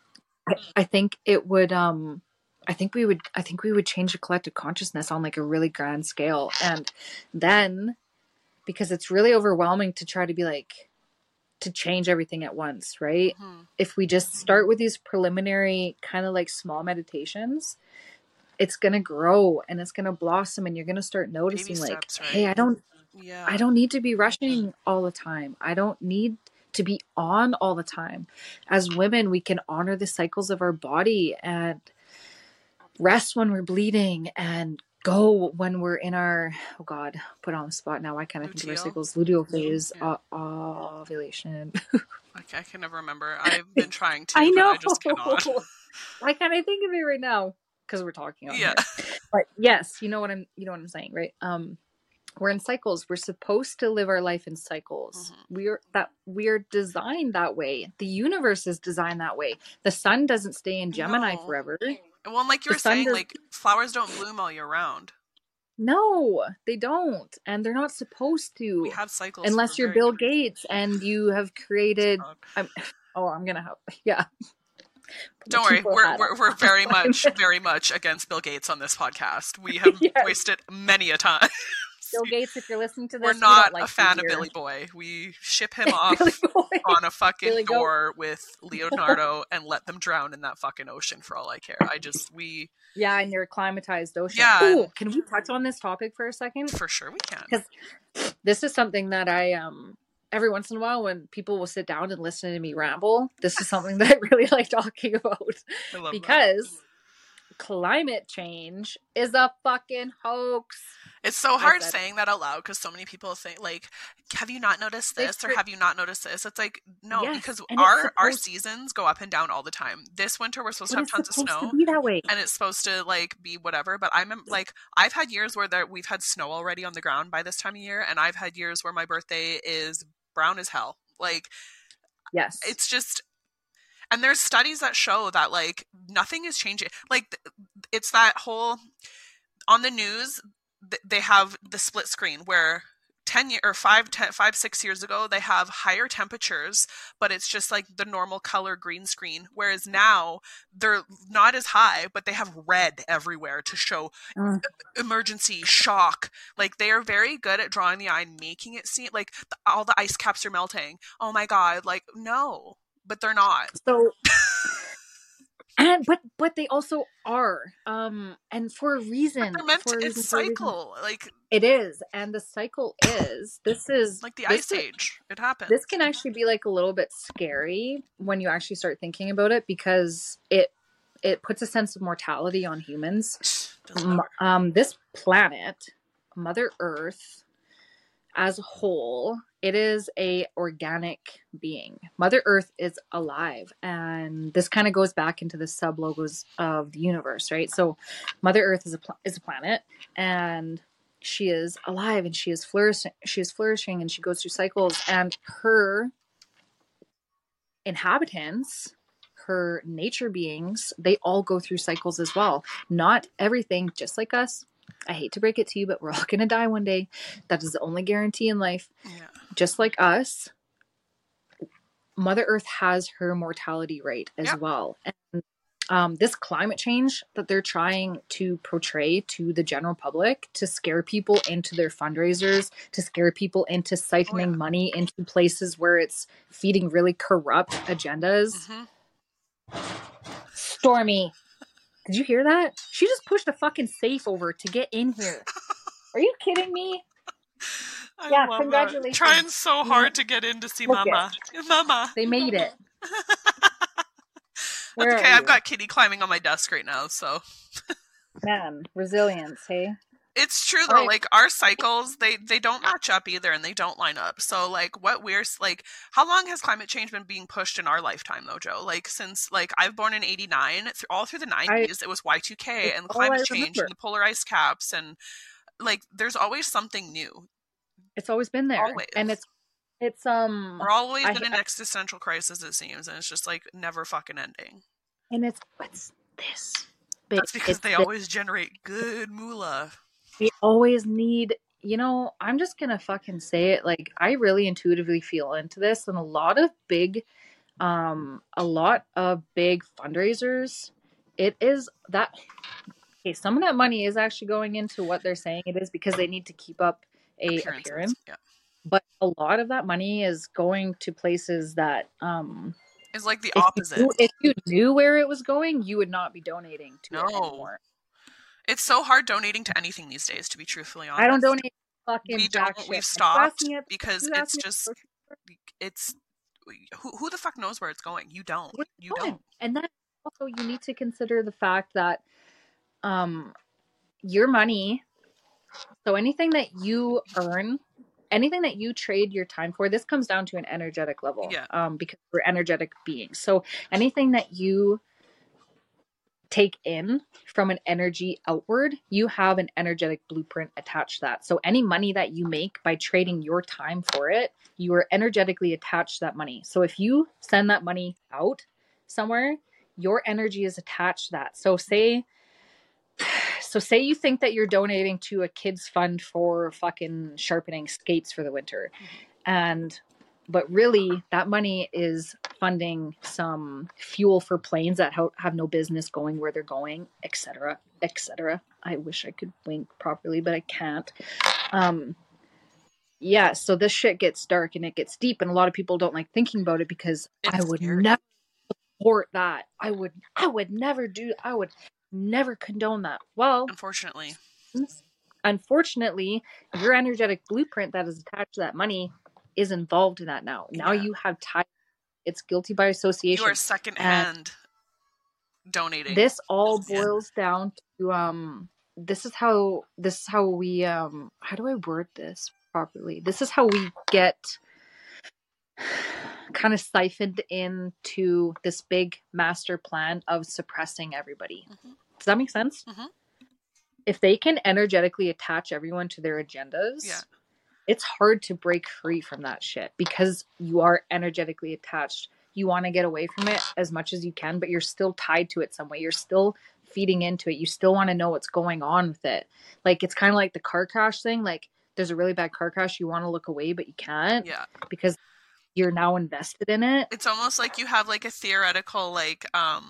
I, I think it would um I think we would I think we would change the collective consciousness on like a really grand scale. And then because it's really overwhelming to try to be like to change everything at once, right? Mhm. If we just start with these preliminary kind of like small meditations, it's gonna grow and it's gonna blossom and you're gonna start noticing like, right? hey, I don't Yeah. I don't need to be rushing all the time. I don't need to be on all the time. As women, we can honor the cycles of our body and rest when we're bleeding and go when we're in our oh god put on the spot now i kind of think of our cycles luteal phase Yeah. uh, ovulation Like, I can never remember. I've been trying to. i know I just cannot. i kind of think of it right now because we're talking Yeah. here. but yes you know what i'm you know what i'm saying right um we're in cycles we're supposed to live our life in cycles Mhm. we're that we're designed that way the universe is designed that way the sun doesn't stay in gemini No. forever Well, and like you were saying, does- like flowers don't bloom all year round. no they don't and they're not supposed to We have cycles. unless you're bill gates and you have created I'm, oh i'm gonna help yeah Don't worry, we're, we're, we're very much, very much against Bill Gates on this podcast. We have Yes. wasted many a time. Bill gates if you're listening to this We're not don't like a fan of. Billy Boy. We ship him off on a fucking Billy door with Leonardo and let them drown in that fucking ocean for all I care. I just, we, yeah in your acclimatized ocean Yeah. Ooh, can we touch on this topic for a second for sure we can. 'Cause this is something that I um every once in a while when people will sit down and listen to me ramble, this is something that I really like talking about I love that. Climate change is a fucking hoax. It's so hard saying that out loud because so many people think like, "Have you not noticed this?" or "Have you not noticed this?" It's like no, Yes, because and it's our our seasons go up and down all the time. This winter we're supposed to have tons of snow, to be that way. and it's supposed to like be whatever. But I'm like, I've had years where there we've had snow already on the ground by this time of year, and I've had years where my birthday is brown as hell. Like Yes. it's just and there's studies that show that like nothing is changing like it's that whole on the news they have the split screen where 10 year or 5 10, 5 6 years ago they have higher temperatures but it's just like the normal color green screen. Whereas now they're not as high but they have red everywhere to show Mm. emergency shock. Like they are very good at drawing the eye and making it seem like the, all the ice caps are melting. Oh my god like no but they're not so and but but they also are um and for a reason they're meant for a it's reason, a reason. cycle like it is and the cycle is this is like the ice age it happens this can actually be like a little bit scary when you actually start thinking about it because it it puts a sense of mortality on humans Doesn't M- matter. um this planet mother earth as a whole it is a organic being. Mother earth is alive and this kind of goes back into the sub logos of the universe right? So mother earth is a pl- is a planet and she is alive and she is flourishing she is flourishing and she goes through cycles and her inhabitants her nature beings they all go through cycles as well. Not everything just like us i hate to break it to you but we're all going to die one day. That is the only guarantee in life. Yeah. Just like us mother earth has her mortality rate as Yep. well. And um, this climate change that they're trying to portray to the general public to scare people into their fundraisers to scare people into siphoning yeah. money into places where it's feeding really corrupt agendas. Hmm stormy did you hear that she just pushed a fucking safe over to get in here are you kidding me I Yeah, congratulations. That. Trying so hard to get in to see Look Mama. Mama. they made it That's okay. I've got Kitty climbing on my desk right now, so man resilience hey it's true though. Alright. Like our cycles, they they don't match up either, and they don't line up. So like, what we're like, how long has climate change been being pushed in our lifetime though, Joe? Like since like I've born in '89, th- all through the '90s, it was Y2K and climate change and the polar ice caps, and like there's always something new. It's always been there. Always. And it's it's um We're always I- in an existential crisis, it seems, and it's just like never fucking ending. and it's what's this. big. That's because they this. always generate good moolah. We always need you know i'm just gonna fucking say it like i really intuitively feel into this and a lot of big um a lot of big fundraisers it is that okay some of that money is actually going into what they're saying it is because they need to keep up a appearance Yeah. but a lot of that money is going to places that um It's like the if opposite. you, if you knew where it was going you would not be donating to it No. anymore It's so hard donating to anything these days, to be truthfully honest. i don't donate fucking we don't. We've stopped because it's me at the just it's who who the fuck knows where it's going? You don't. You fine. don't. And then also you need to consider the fact that um your money so anything that you earn anything that you trade your time for this comes down to an energetic level Yeah. um because we're energetic beings so anything that you take in from an energy outward you have an energetic blueprint attached to that. So any money that you make by trading your time for it you are energetically attached to that money. So if you send that money out somewhere your energy is attached to that. So say so say you think that you're donating to a kids fund for fucking sharpening skates for the winter. Mm-hmm. And but really that money is funding some fuel for planes that have no business going where they're going etc etc i wish i could wink properly but i can't um yeah so this shit gets dark and it gets deep and a lot of people don't like thinking about it because i would scary. never support that i would i would never do i would never condone that well Unfortunately. unfortunately your energetic blueprint that is attached to that money is involved in that now now Yeah. you have time it's guilty by association. You are secondhand donating. this all Yeah. boils down to um this is how this is how we um how do i word this properly this is how we get kind of siphoned into this big master plan of suppressing everybody Mhm. does that make sense Mhm. if they can energetically attach everyone to their agendas Yeah. It's hard to break free from that shit because you are energetically attached. You want to get away from it as much as you can, but you're still tied to it some way. You're still feeding into it. You still want to know what's going on with it. Like it's kind of like the car crash thing. Like there's a really bad car crash, you want to look away, but you can't Yeah. because you're now invested in it. It's almost like you have like a theoretical like um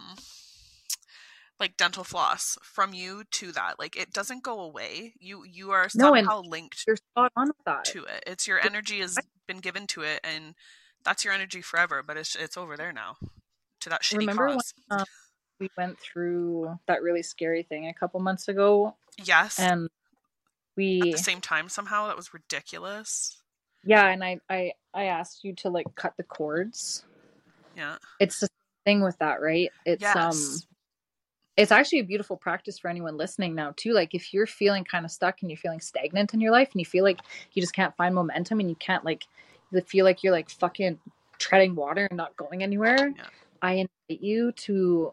like dental floss from you to that. Like it doesn't go away. You you are No, somehow linked You're spot on with that. to it. It's your energy has been given to it and that's your energy forever, but it's it's over there now. To that shitty Remember when um, we went through that really scary thing a couple months ago yes. and At we the same time somehow that was ridiculous. yeah and I, I i asked you to like cut the cords Yeah. it's the thing with that right it's um Yes. It's actually a beautiful practice for anyone listening now too. Like if you're feeling kind of stuck and you're feeling stagnant in your life and you feel like you just can't find momentum and you can't like you feel like you're like fucking treading water and not going anywhere Yeah. i invite you to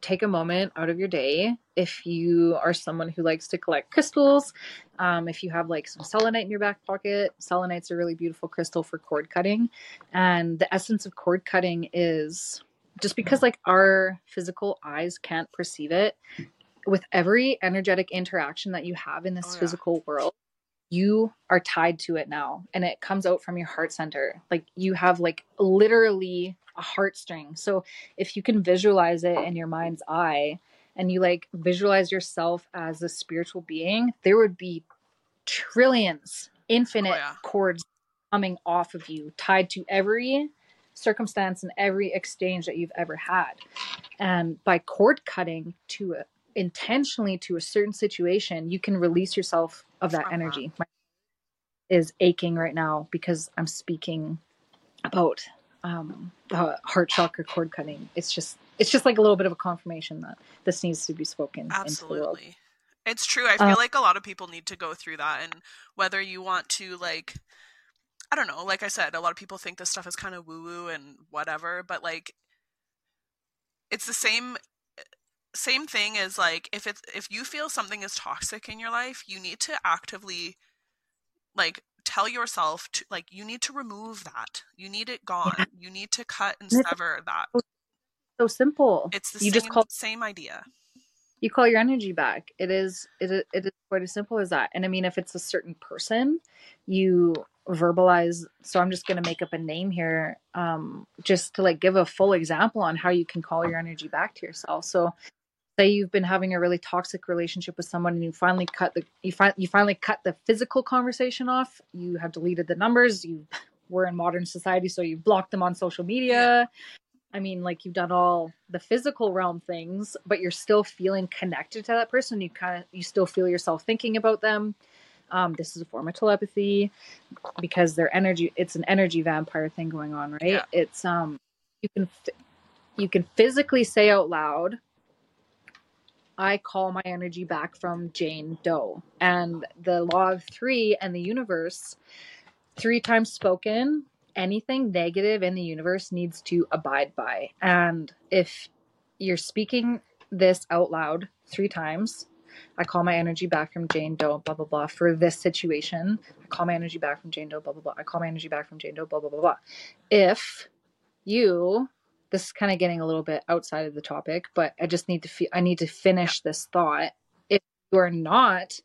take a moment out of your day if you are someone who likes to collect crystals um, if you have like some selenite in your back pocket. Selenite's a really beautiful crystal for cord cutting. And the essence of cord cutting is just because like our physical eyes can't perceive it with every energetic interaction that you have in this Oh, yeah. physical world you are tied to it now and it comes out from your heart center like you have like literally a heartstring so if you can visualize it in your mind's eye and you like visualize yourself as a spiritual being there would be trillions infinite Oh, yeah. cords coming off of you tied to every circumstance and every exchange that you've ever had and by cord cutting to a, intentionally to a certain situation you can release yourself of that that. energy my is aching right now because i'm speaking about um the heart chakra cord cutting it's just it's just like a little bit of a confirmation that this needs to be spoken into the world Absolutely. It's true. I feel Uh, like a lot of people need to go through that and whether you want to like I don't know, like I said, a lot of people think this stuff is kind of woo woo and whatever, but like it's the same same thing as like if it's if you feel something is toxic in your life, you need to actively like tell yourself to like you need to remove that. You need it gone. Yeah. You need to cut and sever that. so simple. It's the you same just call same idea. you call your energy back. It is it is, it is quite as simple as that. And I mean, if it's a certain person, you verbalize. So I'm just going to make up a name here, um, just to like give a full example on how you can call your energy back to yourself. So say you've been having a really toxic relationship with someone and you finally cut the you find you finally cut the physical conversation off you have deleted the numbers you we're in modern society so you've blocked them on social media i mean like you've done all the physical realm things but you're still feeling connected to that person you kind of you still feel yourself thinking about them um, this is a form of telepathy because their energy it's an energy vampire thing going on right Yeah. it's um you can f- you can physically say out loud I call my energy back from Jane Doe. And the law of three and the universe, three times spoken, anything negative in the universe needs to abide by. And if you're speaking this out loud three times, I call my energy back from Jane Doe, blah, blah, blah, for this situation. I call my energy back from Jane Doe, blah, blah, blah. I call my energy back from Jane Doe, blah, blah, blah, blah. If you this is kind of getting a little bit outside of the topic, but I just need to feel I need to finish this thought. If you are not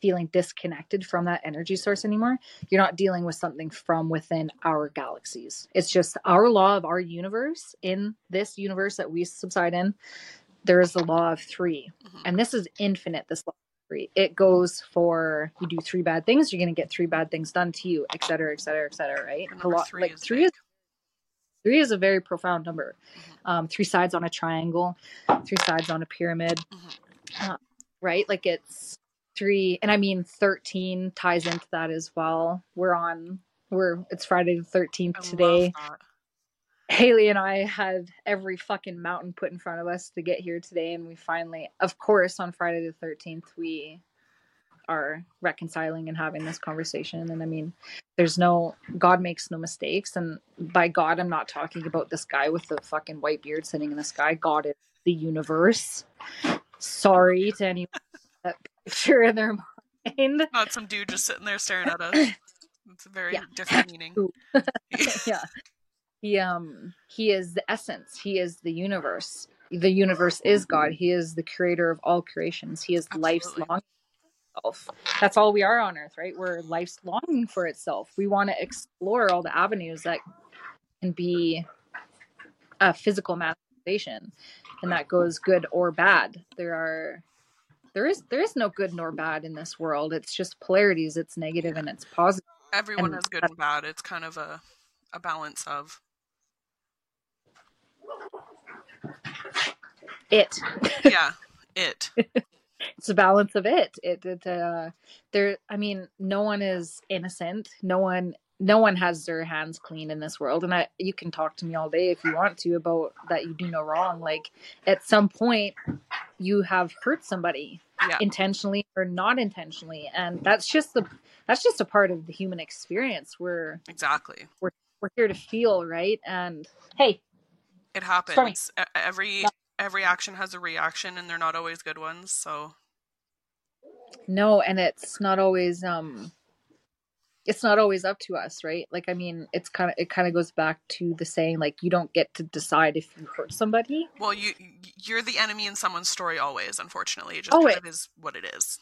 feeling disconnected from that energy source anymore, you're not dealing with something from within our galaxies. It's just our law of our universe in this universe that we subside in. There is the law of 3 Mhm. and this is infinite. This law of three, it goes for you do three bad things, you're going to get three bad things done to you, et cetera, et cetera, et cetera. Right? The law- three like is three big. is three is a very profound number Mhm. um, three sides on a triangle three sides on a pyramid Mhm. uh, right like it's three and i mean 13 ties into that as well we're on we're it's friday the 13th I today. Haley and i had every fucking mountain put in front of us to get here today and we finally of course on friday the 13th we are reconciling and having this conversation and i mean there's no god makes no mistakes and by god i'm not talking about this guy with the fucking white beard sitting in the sky god is the universe sorry to anyone that picture in their mind Not some dude just sitting there staring at us. It's a very Yeah. different meaning. Yeah he um he is the essence. He is the universe. The universe is god. He is the creator of all creations. He is life's Absolutely. longing for itself. That's all we are on earth right? We're life's longing for itself. We want to explore all the avenues that can be a physical manifestation and that goes good or bad. There are there is there is no good nor bad in this world. It's just polarities. It's negative and it's positive. Everyone And- has good and bad. It's kind of a a balance of it. Yeah, it. it's a balance of it. It, it uh there i mean no one is innocent. No one no one has their hands clean in this world. And I, you can talk to me all day if you want to about that you do no wrong. Like at some point you have hurt somebody Yeah. intentionally or not intentionally. And that's just the that's just a part of the human experience we're Exactly. we're here to feel right? And hey It happens. Every every action has a reaction and they're not always good ones, so No, and it's not always um it's not always up to us, right? Like I mean, it's kind of it kind of goes back to the saying like you don't get to decide if you hurt somebody. well you you're the enemy in someone's story always, unfortunately. It just Always. kind of is what it is.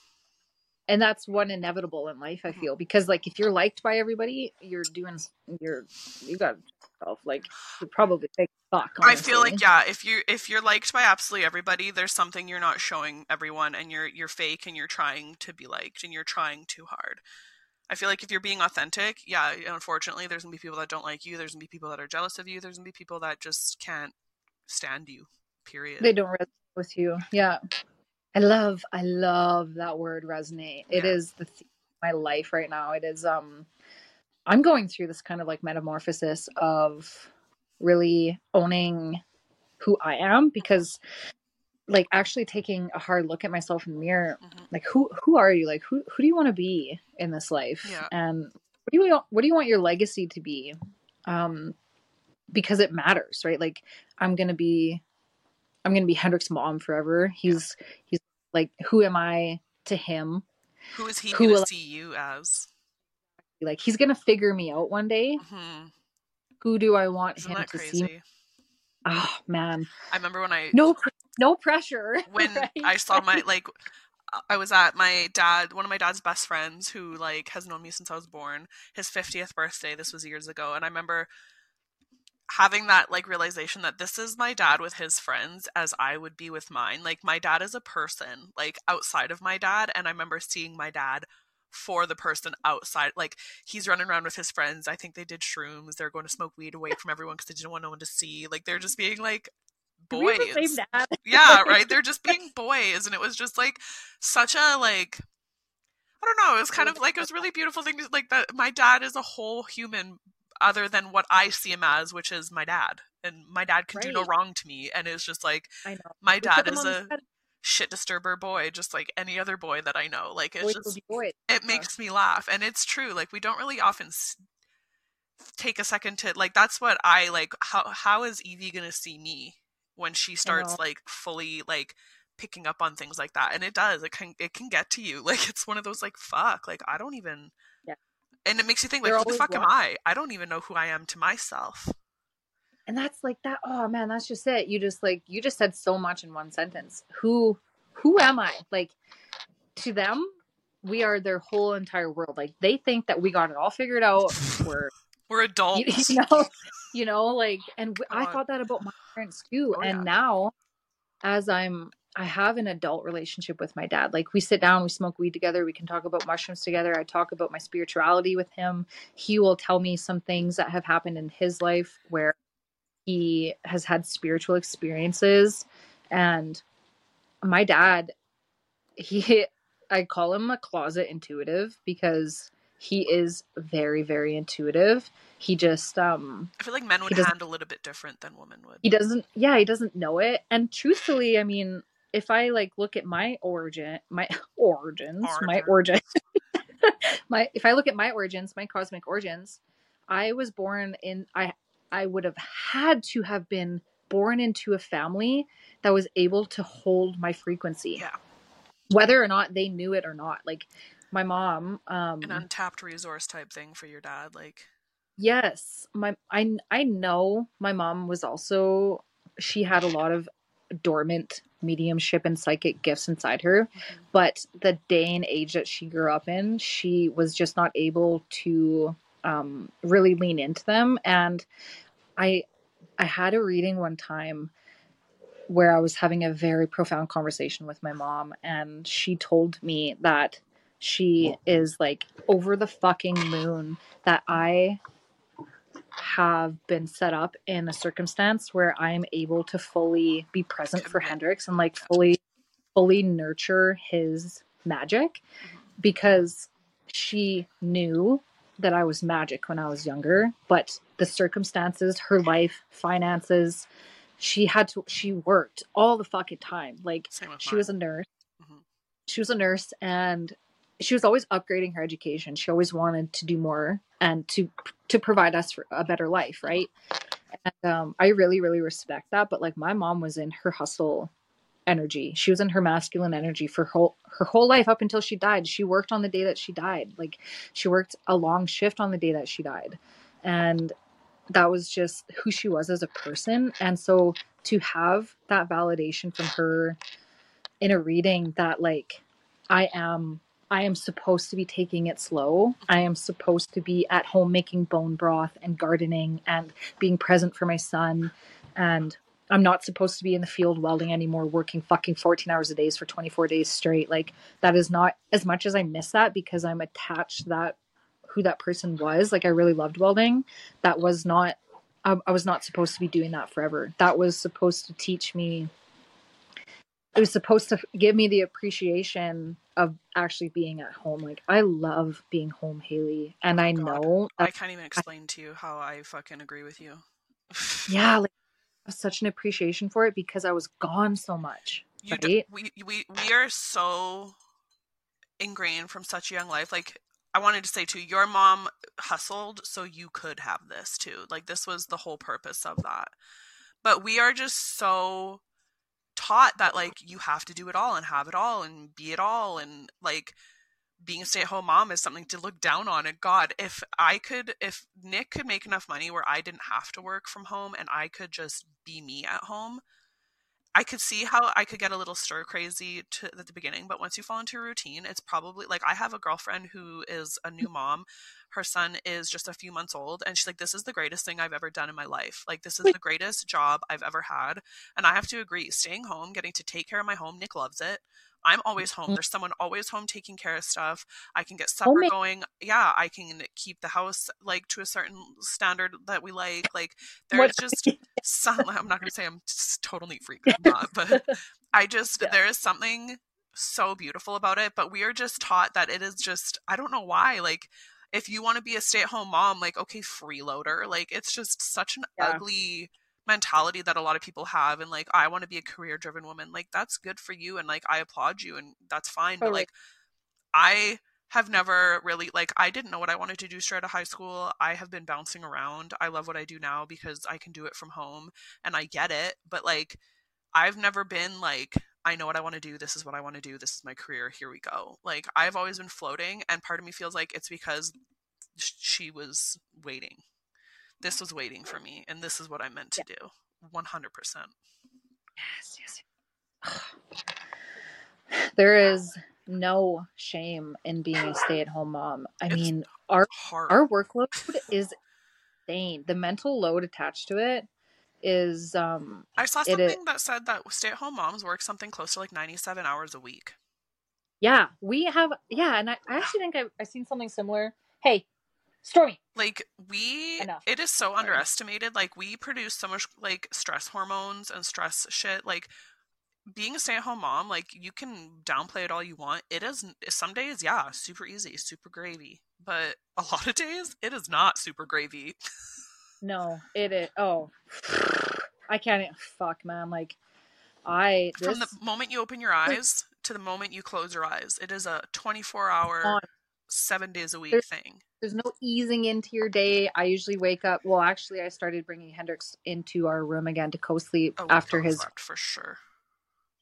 And that's one inevitable in life, I Mhm. feel, because like if you're liked by everybody, you're doing you're you got yourself like you probably take fuck. I feel like yeah, if you if you're liked by absolutely everybody, there's something you're not showing everyone and you're you're fake and you're trying to be liked and you're trying too hard. I feel like if you're being authentic, yeah, unfortunately there's gonna be people that don't like you, there's gonna be people that are jealous of you, there's gonna be people that just can't stand you. Period. they don't resonate with you. Yeah. I love I love that word resonate. It Yeah. is the theme of my life right now. It is um I'm going through this kind of like metamorphosis of really owning who I am because like actually taking a hard look at myself in the mirror Mhm. like who who are you? Like who who do you want to be in this life? Yeah. and what do you want what do you want your legacy to be? Um because it matters right? Like i'm gonna be i'm gonna be hendrix's mom forever. He's he's like who am i to him? Who is he Who will- see you as? Like he's gonna figure me out one day. hmm Who do I want Isn't him to crazy? see? Oh man, I remember when I no, no pressure. when right? I saw my like I was at my dad one of my dad's best friends who like has known me since I was born his 50th birthday this was years ago and I remember having that like realization that this is my dad with his friends as I would be with mine like my dad is a person like outside of my dad and I remember seeing my dad for the person outside like he's running around with his friends I think they did shrooms they're going to smoke weed away from everyone because they didn't want no one to see like they're just being like boys have the same dad? yeah right they're just being boys and it was just like such a like i don't know it was kind of like it was really beautiful thing to, like that my dad is a whole human other than what i see him as which is my dad and my dad can do no wrong to me and it's just like I know. my dad is a. shit disturber boy just like any other boy that i know like it's just be boys. it makes me laugh and it's true like we don't really often s- take a second to like that's what i like how how is evie gonna see me when she starts like fully like picking up on things like that? And it does it can it can get to you like it's one of those like fuck like i don't even Yeah. and it makes you think like They're who the fuck am i? I don't even know who i am to myself and that's like that oh man that's just it. You just like you just said so much in one sentence. Who who am i? Like to them we are their whole entire world. Like they think that we got it all figured out. We're we're adults. you know you know like and w- i thought that about my parents too. Oh, and yeah. now as i'm i have an adult relationship with my dad. Like we sit down we smoke weed together we can talk about mushrooms together. I talk about my spirituality with him. He will tell me some things that have happened in his life where he has had spiritual experiences. And my dad he i call him a closet intuitive because he is very very intuitive. He just um i feel like men would handle it a bit different than women would. He doesn't yeah he doesn't know it. And truthfully i mean if i like look at my origin my origins my origin my if i look at my origins my cosmic origins i was born in i i would have had to have been born into a family that was able to hold my frequency. Yeah. whether or not they knew it or not. Like my mom um an untapped resource type thing for your dad like Yes, my I I know my mom was also she had a lot of dormant mediumship and psychic gifts inside her, but the day and age that she grew up in, she was just not able to um, really lean into them. And I I had a reading one time where I was having a very profound conversation with my mom, and she told me that she is like over the fucking moon that I have been set up in a circumstance where I'm able to fully be present for Hendrix and like fully fully nurture his magic because she knew that I was magic when I was younger, but the circumstances, her life, finances, she had to she worked all the fucking time. Like she mine. was a nurse. Mhm. She was a nurse and she was always upgrading her education. She always wanted to do more and to to provide us for a better life, right? And um, I really, really respect that. But like my mom was in her hustle energy. She was in her masculine energy for her whole, her whole life up until she died. She worked on the day that she died. Like she worked a long shift on the day that she died. And that was just who she was as a person. And so to have that validation from her in a reading that like I am I am supposed to be taking it slow. I am supposed to be at home making bone broth and gardening and being present for my son and I'm not supposed to be in the field welding anymore, working fucking 14 hours a day for 24 days straight. Like that is not as much as I miss that because I'm attached to that who that person was. Like I really loved welding. That was not I, I was not supposed to be doing that forever. That was supposed to teach me it was supposed to give me the appreciation of actually being at home. Like I love being home, Haley, and oh I God. know I can't even explain to you how I fucking agree with you. yeah, like I such an appreciation for it because I was gone so much. you right? we we we are so ingrained from such a young life. Like I wanted to say too, your mom hustled so you could have this too. Like this was the whole purpose of that. But we are just so taught that like you have to do it all and have it all and be it all and like being a stay-at-home mom is something to look down on and god if i could if nick could make enough money where i didn't have to work from home and i could just be me at home I could see how I could get a little stir crazy to, at the beginning, but once you fall into a routine, it's probably like I have a girlfriend who is a new mom. Her son is just a few months old, and she's like, This is the greatest thing I've ever done in my life. Like, this is the greatest job I've ever had. And I have to agree, staying home, getting to take care of my home, Nick loves it. I'm always home. Mm-hmm. There's someone always home taking care of stuff. I can get supper oh going. Yeah, I can keep the house like to a certain standard that we like. Like there's just some. I'm not going to say I'm just total neat freak, not, but I just yeah. there is something so beautiful about it. But we are just taught that it is just I don't know why. Like if you want to be a stay at home mom, like okay, freeloader. Like it's just such an yeah. ugly mentality that a lot of people have and like I want to be a career driven woman like that's good for you and like I applaud you and that's fine totally. but like I have never really like I didn't know what I wanted to do straight out of high school. I have been bouncing around. I love what I do now because I can do it from home and I get it, but like I've never been like I know what I want to do. This is what I want to do. This is my career. Here we go. Like I've always been floating and part of me feels like it's because she was waiting this was waiting for me and this is what I meant to yeah. do. 100%. Yes, yes. there is no shame in being a stay-at-home mom. I it's mean, our hard. our workload is insane. The mental load attached to it is um I saw something is, that said that stay-at-home moms work something close to like 97 hours a week. Yeah, we have yeah, and I, I actually think I've, I've seen something similar. Hey, Stormy. Like we Enough. it is so underestimated. Like we produce so much like stress hormones and stress shit. Like being a stay-at-home mom, like you can downplay it all you want. It is some days, yeah, super easy, super gravy. But a lot of days, it is not super gravy. no, it is. Oh, I can't. Fuck, man. Like I this... from the moment you open your eyes to the moment you close your eyes, it is a twenty-four hour, seven days a week there's, thing there's no easing into your day. I usually wake up. Well, actually, I started bringing Hendrix into our room again to co-sleep oh, after his for sure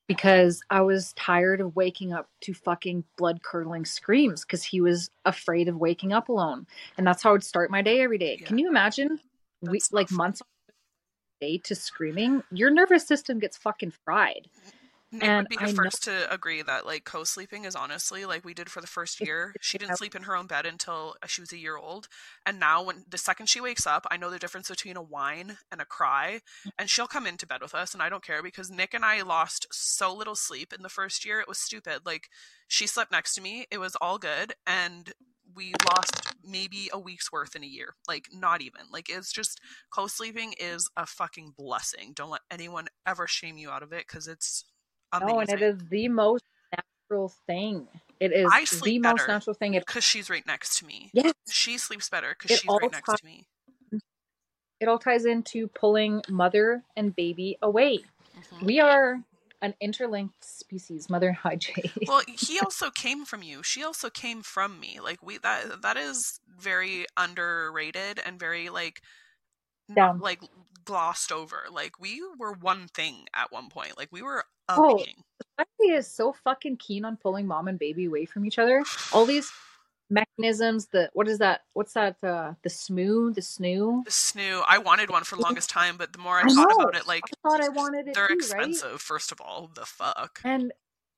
because I was tired of waking up to fucking blood curdling screams because he was afraid of waking up alone, and that's how I would start my day every day. Yeah. Can you imagine? we like months of day to screaming, your nervous system gets fucking fried. Nick and would be the I first know- to agree that like co-sleeping is honestly like we did for the first year. She didn't sleep in her own bed until she was a year old, and now when the second she wakes up, I know the difference between a whine and a cry, mm. and she'll come into bed with us, and I don't care because Nick and I lost so little sleep in the first year. It was stupid. Like she slept next to me, it was all good, and we lost maybe a week's worth in a year. Like not even. Like it's just co-sleeping is a fucking blessing. Don't let anyone ever shame you out of it because it's. No, and it is the most natural thing. It is I sleep the most natural thing because she's right next to me. Yes, she sleeps better because she's right next to me. It all ties into pulling mother and baby away. Mm-hmm. We are an interlinked species, mother and Jay. well, he also came from you. She also came from me. Like we that that is very underrated and very like Down. like glossed over. Like we were one thing at one point. Like we were a oh. Society is so fucking keen on pulling mom and baby away from each other. All these mechanisms the what is that what's that uh the smoo the snoo the snoo i wanted one for the longest time but the more i, I thought know. about it like i thought i wanted it they're too, expensive right? first of all the fuck and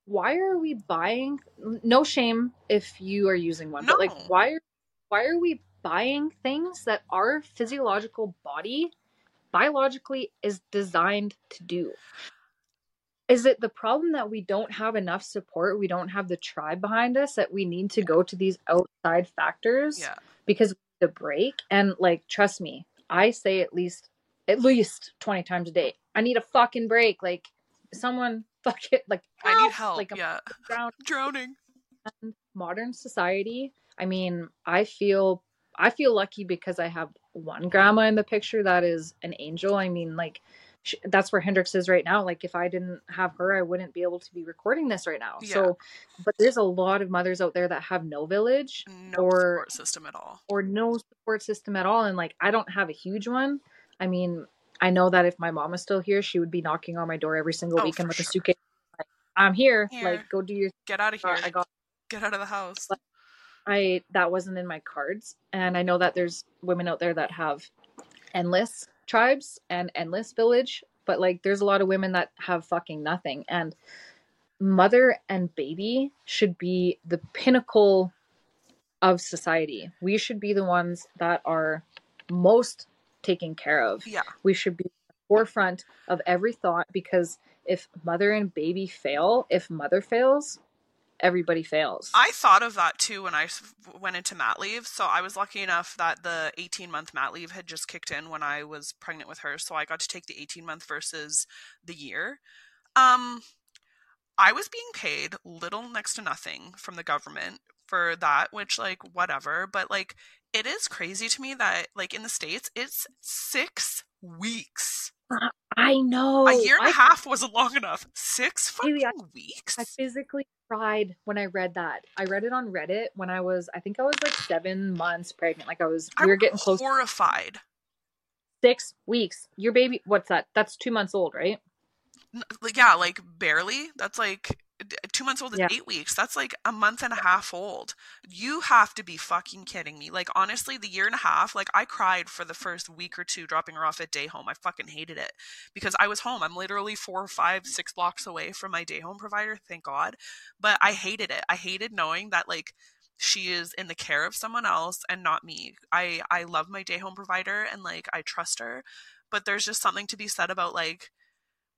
why are we buying no shame if you are using one no. but like why are why are we buying things that our physiological body biologically is designed to do. Is it the problem that we don't have enough support? We don't have the tribe behind us that we need to go to these outside factors yeah. because the break and like trust me, I say at least at least 20 times a day. I need a fucking break. Like someone fuck it like help. I need help. Like yeah. Drowning. drowning. And modern society, I mean, I feel I feel lucky because I have one grandma in the picture that is an angel. I mean, like she, that's where Hendrix is right now. Like if I didn't have her, I wouldn't be able to be recording this right now. Yeah. So, but there's a lot of mothers out there that have no village no or support system at all, or no support system at all. And like I don't have a huge one. I mean, I know that if my mom was still here, she would be knocking on my door every single oh, weekend with sure. a suitcase. Like, I'm here. here. Like, go do your get out of here. I got Get out of the house. But I that wasn't in my cards, and I know that there's women out there that have endless tribes and endless village, but like there's a lot of women that have fucking nothing, and mother and baby should be the pinnacle of society. We should be the ones that are most taken care of. Yeah. We should be the forefront of every thought because if mother and baby fail, if mother fails, everybody fails. I thought of that too when I went into mat leave. So I was lucky enough that the 18 month mat leave had just kicked in when I was pregnant with her. So I got to take the 18 month versus the year. Um, I was being paid little next to nothing from the government for that, which like whatever, but like it is crazy to me that like in the states it's 6 weeks. I know. A year and I, a half wasn't long enough. 6 fucking I- weeks. I physically cried when I read that. I read it on Reddit when I was, I think I was like seven months pregnant. Like I was, we I'm were getting close horrified. six weeks. Your baby, what's that? That's two months old, right? Like, yeah, like barely. That's like two months old is Yeah. eight weeks. That's like a month and a half old. You have to be fucking kidding me. Like honestly, the year and a half, like I cried for the first week or two dropping her off at day home. I fucking hated it because I was home. I'm literally four, five, six blocks away from my day home provider. Thank God. But I hated it. I hated knowing that like she is in the care of someone else and not me. I I love my day home provider and like I trust her, but there's just something to be said about like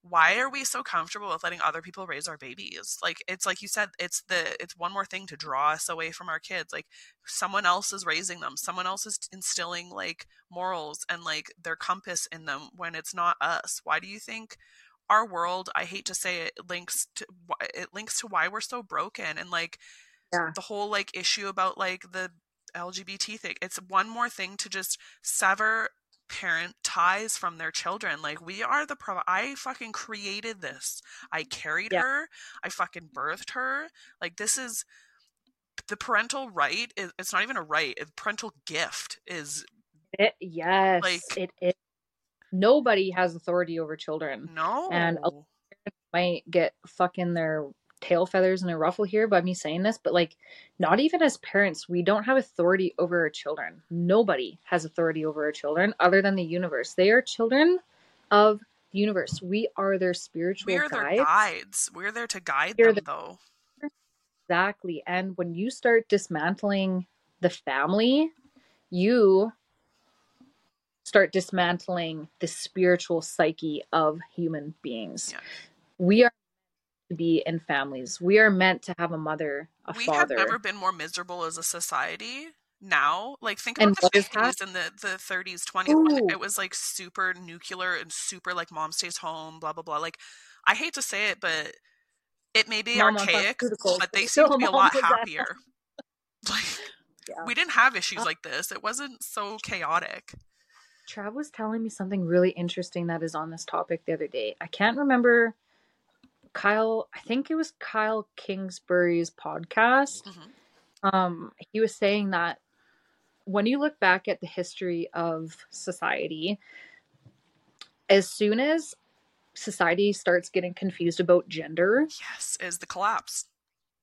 why are we so comfortable with letting other people raise our babies like it's like you said it's the it's one more thing to draw us away from our kids like someone else is raising them someone else is instilling like morals and like their compass in them when it's not us why do you think our world i hate to say it links to it links to why we're so broken and like Yeah. the whole like issue about like the lgbt thing it's one more thing to just sever parent ties from their children. Like we are the pro I fucking created this. I carried Yeah. her. I fucking birthed her. Like this is the parental right is it's not even a right. A parental gift is It, yes, Like- it is. Nobody has authority over children. no. And a- Might get fucking their tail feathers and a ruffle here by me saying this, but like, not even as parents, we don't have authority over our children. Nobody has authority over our children other than the universe. They are children of the universe. We are their spiritual We're their guides. guides. We're there to guide We're them the- though. Exactly. And when you start dismantling the family, you start dismantling the spiritual psyche of human beings. Yeah. We are to be in families. We are meant to have a mother, a we have father. never been more miserable as a society now like think And about what the? 50s and the, the 30s 20s Ooh. it was like super nuclear and super like mom stays home blah blah blah like i hate to say it but it may be Mom archaic but they seem to be a lot happier like Yeah. we didn't have issues Uh, like this it wasn't so chaotic Trav was telling me something really interesting that is on this topic the other day. I can't remember Kyle, I think it was Kyle Kingsbury's podcast. Mhm. Um, he was saying that when you look back at the history of society, as soon as society starts getting confused about gender, yes is the collapse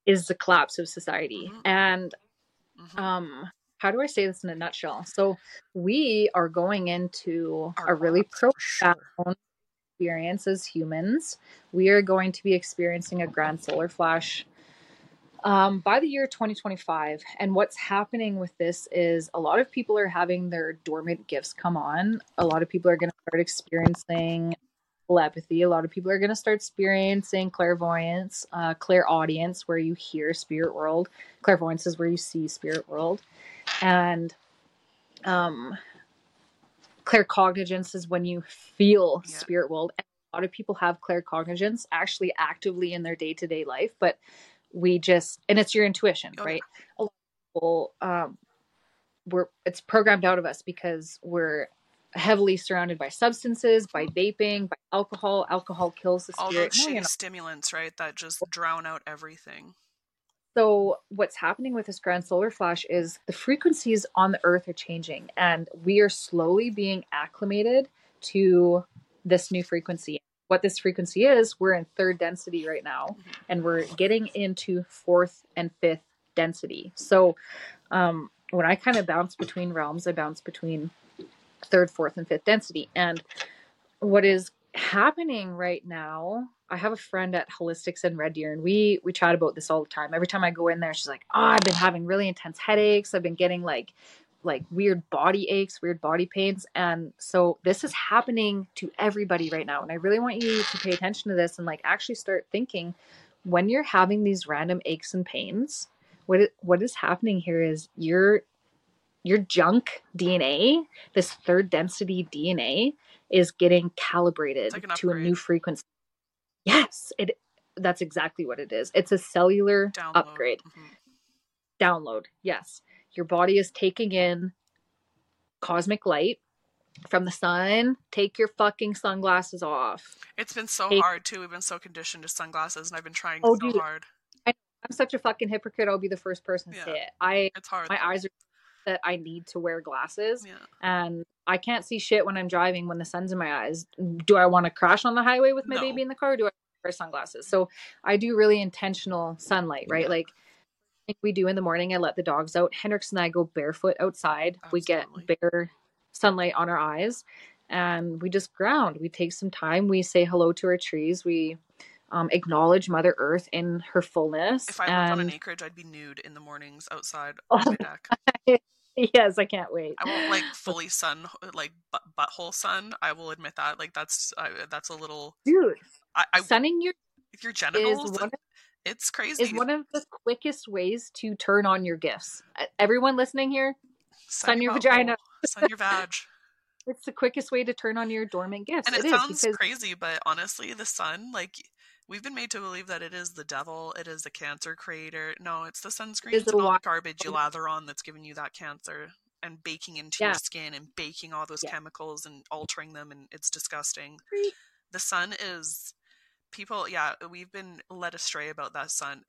is the collapse of society. Mhm. And Mhm. um how do I say this in a nutshell? So we are going into Our a really for sure. Experience as humans. We are going to be experiencing a grand solar flash um, by the year 2025. And what's happening with this is a lot of people are having their dormant gifts come on. A lot of people are going to start experiencing telepathy. A lot of people are going to start experiencing clairvoyance, uh, clairaudience, where you hear spirit world. Clairvoyance is where you see spirit world. And um, claircognizance is when you feel Yeah. spirit world. And a lot of people have claircognizance actually actively in their day to day life, but we just and it's your intuition, Oh, yeah. right? A lot of people, um, we're it's programmed out of us because we're heavily surrounded by substances, by vaping, by alcohol. Alcohol kills the all spirit. those No, stimulants right that just drown out everything So what's happening with this grand solar flash is the frequencies on the earth are changing and we are slowly being acclimated to this new frequency. What this frequency is, we're in third density right now Mhm. and we're getting into fourth and fifth density. So um, when I kind of bounce between realms, I bounce between third, fourth, and fifth density. And what is happening right now I have a friend at Holistics in Red Deer, and we we chat about this all the time. Every time I go in there, she's like, "Oh, I've been having really intense headaches. I've been getting like like weird body aches, weird body pains." And so this is happening to everybody right now, and I really want you to pay attention to this and like actually start thinking when you're having these random aches and pains. What what is happening here is your your junk DNA, this third density DNA, is getting calibrated like to a new frequency Yes, it that's exactly what it is. It's a cellular Download. upgrade. Mm-hmm. Download. Yes. Your body is taking in cosmic light from the sun. Take your fucking sunglasses off. It's been so Take... hard too. We've been so conditioned to sunglasses and I've been trying oh, so dude, hard. I, am such a fucking hypocrite. I'll be the first person to yeah, say it. I it's hard. My eyes are that I need to wear glasses. Yeah. And I can't see shit when I'm driving when the sun's in my eyes. Do I want to crash on the highway with my no. baby in the car? do I wear sunglasses? So I do really intentional sunlight, right? Yeah. Like we do in the morning, I let the dogs out. Hendrix and I go barefoot outside. Absolutely. We get bare sunlight on our eyes and we just ground. We take some time. We say hello to our trees. We um, acknowledge Mother Earth in her fullness. If I lived and... on an acreage, I'd be nude in the mornings outside oh, my deck. Yes, I can't wait. I won't like fully sun, like butt, butthole sun. I will admit that. Like that's uh, that's a little dude. I, I sunning your your genitals. Of, it's crazy. Is one of the quickest ways to turn on your gifts. Everyone listening here, sun, sun your vagina. sun your vag. it's the quickest way to turn on your dormant gifts. And it, it sounds because... crazy, but honestly, the sun, like we've been made to believe that it is the devil, it is the cancer creator. No, it's the sunscreen it's and all the garbage you lather on that's giving you that cancer and baking into yeah. your skin and baking all those yeah. chemicals and altering them and it's disgusting. The sun is people yeah we've been led astray about that sun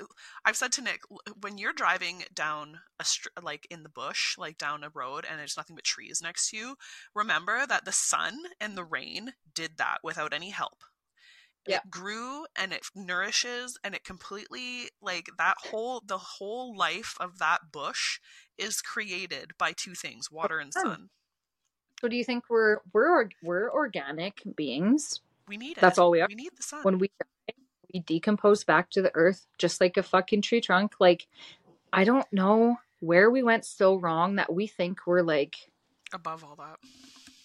i've said to nick when you're driving down a str- like in the bush like down a road and there's nothing but trees next to you remember that the sun and the rain did that without any help yeah. it grew and it nourishes and it completely like that whole the whole life of that bush is created by two things water and sun. So do you think we're we're we're organic beings? We need it. That's all we are. We need the sun. When we die we decompose back to the earth just like a fucking tree trunk. Like i don't know where we went so wrong that we think we're like above all that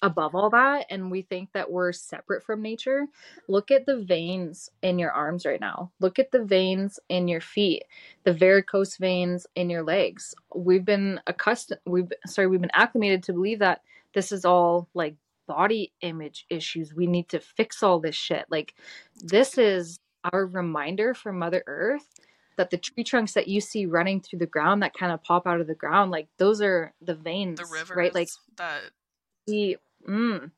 above all that and we think that we're separate from nature look at the veins in your arms right now. Look at the veins in your feet the varicose veins in your legs. We've been accustomed we've sorry we've been acclimated to believe that this is all like body image issues. We need to fix all this shit. Like this is our reminder from mother earth that the tree trunks that you see running through the ground that kind of pop out of the ground like those are the veins the rivers right? Like that the Mm.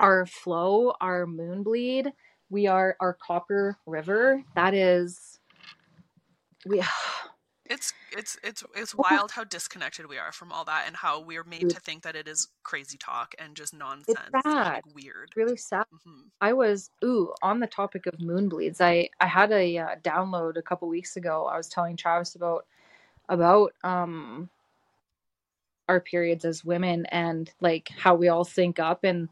Our flow, our moon bleed, we are our copper river. That is we it's it's it's it's wild how disconnected we are from all that and how we're made to think that it is crazy talk and just nonsense it's sad. Like weird really sad mm-hmm. i was ooh on the topic of moon bleeds i i had a uh, download a couple weeks ago i was telling travis about about um our periods as women and like how we all sync up and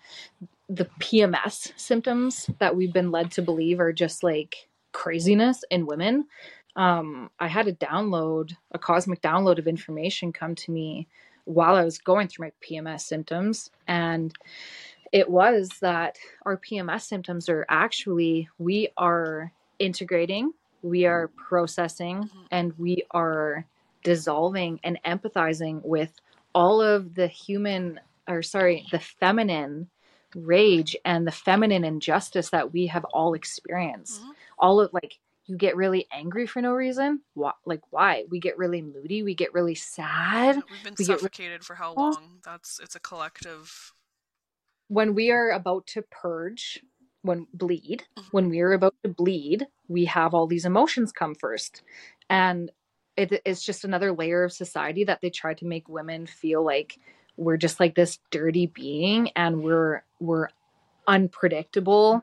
the PMS symptoms that we've been led to believe are just like craziness in women. Um, I had a download, a cosmic download of information come to me while I was going through my PMS symptoms. And it was that our PMS symptoms are actually, we are integrating, we are processing, and we are dissolving and empathizing with all of the human or sorry the feminine rage and the feminine injustice that we have all experienced. Mm-hmm. all of like you get really angry for no reason. Why like why? We get really moody. We get really sad. We've been we suffocated for how long? That's it's a collective when we are about to purge when bleed mm-hmm. when we are about to bleed we have all these emotions come first. And it, it's just another layer of society that they try to make women feel like we're just like this dirty being and we're we're unpredictable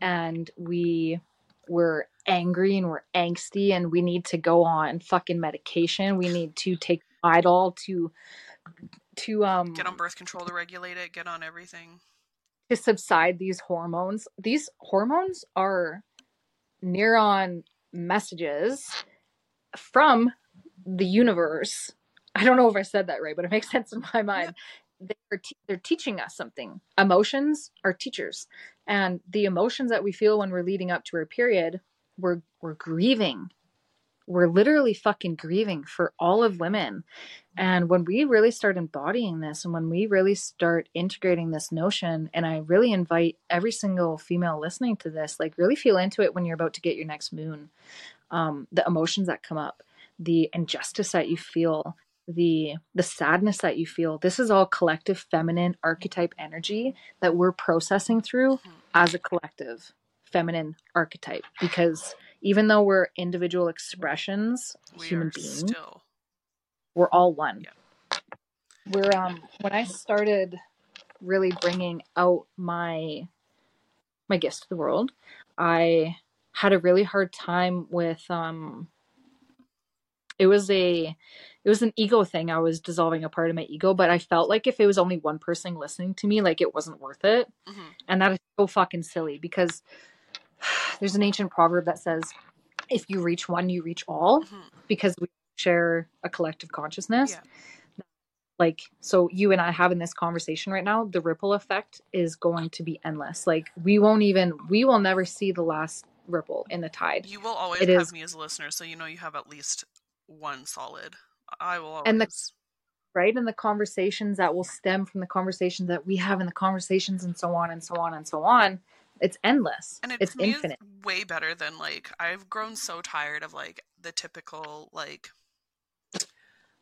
and we we're angry and we're angsty and we need to go on fucking medication. We need to take Midol to to um Get on birth control to regulate it. Get on everything. to subside these hormones. These hormones are neuron messages from the universe. I don't know if I said that right, but it makes sense in my mind. They're, te- they're teaching us something. Emotions are teachers. And the emotions that we feel when we're leading up to our period, we're, we're grieving. We're literally fucking grieving for all of women. And when we really start embodying this and when we really start integrating this notion, and I really invite every single female listening to this, like really feel into it when you're about to get your next moon. Um, the emotions that come up, the injustice that you feel, the the sadness that you feel. This is all collective feminine archetype energy that we're processing through Mhm. as a collective feminine archetype because even though we're individual expressions, We human are beings, still. We're all one. Yeah. We're um when I started really bringing out my my gifts to the world, I had a really hard time with um it was a it was an ego thing. I was dissolving a part of my ego, but I felt like if it was only one person listening to me, like it wasn't worth it. hmm And that is so fucking silly because there's an ancient proverb that says if you reach one, you reach all hmm because we share a collective consciousness Yeah. like so you and i having this conversation right now the ripple effect is going to be endless like we won't even we will never see the last ripple in the tide You will always It have is- me as a listener, so you know you have at least one solid. I will always. And the- right and the conversations that will stem from the conversations that we have and the conversations and so on and so on and so on it's endless and it, it's infinite way better than like I've grown so tired of like the typical like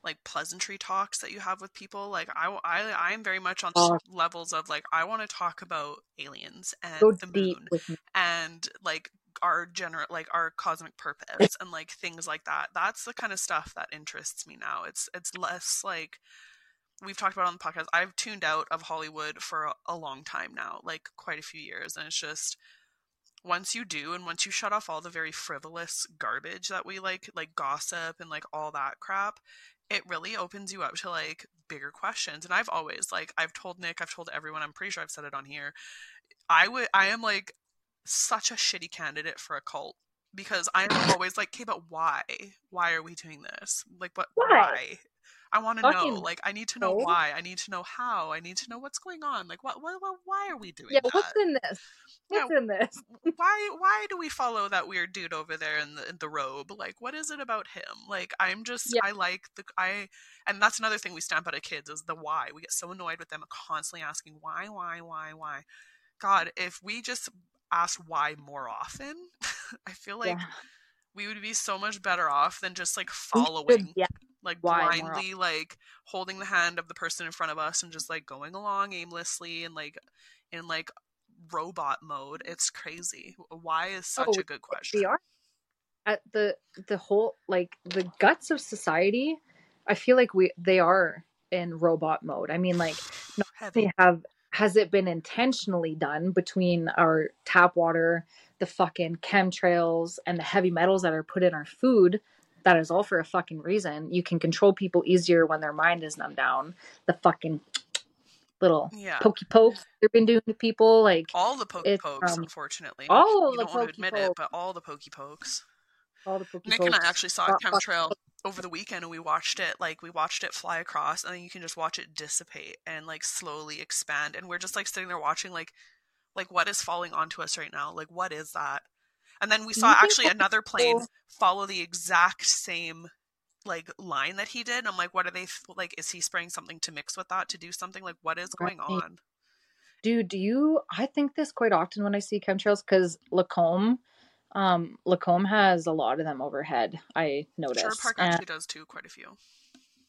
like pleasantry talks that you have with people. Like I I I am very much on Oh. levels of like I want to talk about aliens and the moon and like our general like our cosmic purpose and like things like that that's the kind of stuff that interests me now it's it's less like we've talked about on the podcast i've tuned out of hollywood for a, a long time now like quite a few years and it's just once you do and once you shut off all the very frivolous garbage that we like like gossip and like all that crap it really opens you up to like bigger questions and i've always like i've told nick i've told everyone i'm pretty sure i've said it on here i would i am like such a shitty candidate for a cult because i'm always like okay but why? Why are we doing this? Like what Why? why i want to know like i need to know no. why i need to know how i need to know what's going on like what, what, what why are we doing yeah that what's in this Yeah. what's in this why why do we follow that weird dude over there in the in the robe like what is it about him like i'm just Yeah. i like the i and that's another thing we stamp out of kids is the why we get so annoyed with them constantly asking why why why why god if we just asked why more often i feel like yeah. we would be so much better off than just like following yeah like why blindly like holding the hand of the person in front of us and just like going along aimlessly and like in like robot mode it's crazy. Why is such Oh, a good question? we are. At the the whole like the guts of society i feel like we they are in robot mode. I mean like heavy. they have has it been intentionally done between our tap water the fucking chemtrails and the heavy metals that are put in our food that is all for a fucking reason. You can control people easier when their mind is numbed down. The fucking little yeah. pokey pokes they've been doing to people like all the pokey pokes um, unfortunately. All you the don't want to pokey admit it pokes. but all the pokey pokes. All the pokey Nick pokes. and I actually saw a chemtrail over the weekend and we watched it like we watched it fly across and then you can just watch it dissipate and like slowly expand and we're just like sitting there watching like like what is falling onto us right now? Like what is that and then we saw actually another plane follow the exact same like line that he did i'm like what are they like is he spraying something to mix with that to do something like what is going on Dude, do you? I think this quite often when I see chemtrails because Lacombe, um, Lacombe has a lot of them overhead. I noticed. sure park And- actually does too quite a few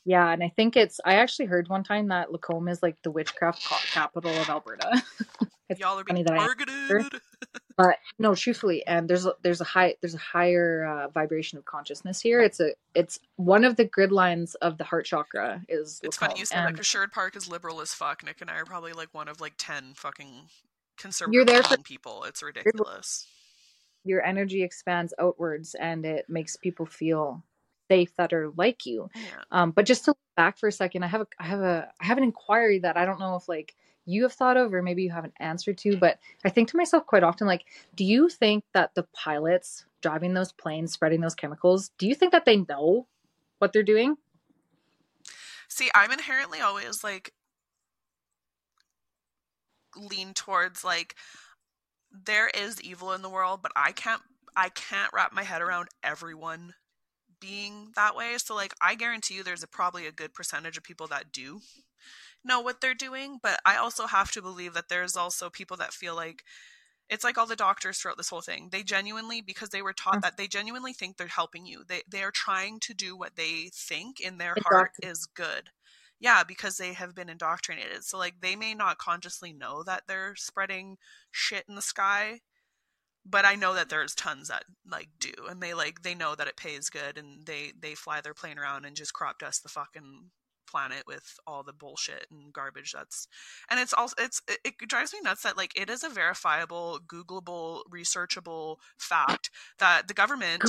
yeah, and I think it's. I actually heard one time that Lacombe is like the witchcraft capital of Alberta. It's y'all are being targeted but no, truthfully, and there's a, there's a high there's a higher uh, vibration of consciousness here. It's a it's one of the grid lines of the heart chakra is. It's funny you that and because Sherwood Park is liberal as fuck. Nick and I are probably like one of like ten fucking conservative You're there for- people. It's ridiculous. your energy expands outwards and it makes people feel safe that are like you. Yeah. Um, but just to look back for a second, I have a I have a I have an inquiry that I don't know if like you have thought of or maybe you have an answer to, but I think to myself quite often, like, do you think that the pilots driving those planes, spreading those chemicals, do you think that they know what they're doing? See, I'm inherently always like lean towards like there is evil in the world, but I can't I can't wrap my head around everyone being that way. So like I guarantee you there's a, probably a good percentage of people that do know what they're doing, but I also have to believe that there's also people that feel like it's like all the doctors throughout this whole thing. They genuinely because they were taught mm. that they genuinely think they're helping you. They they are trying to do what they think in their heart is good. Yeah, because they have been indoctrinated. So like they may not consciously know that they're spreading shit in the sky, but I know that there's tons that like do and they like they know that it pays good and they they fly their plane around and just crop dust the fucking planet with all the bullshit and garbage that's and it's also it's it, it drives me nuts that like it is a verifiable googleable researchable fact that the government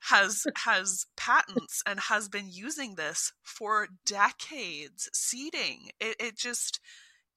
has has patents and has been using this for decades seeding. It, it just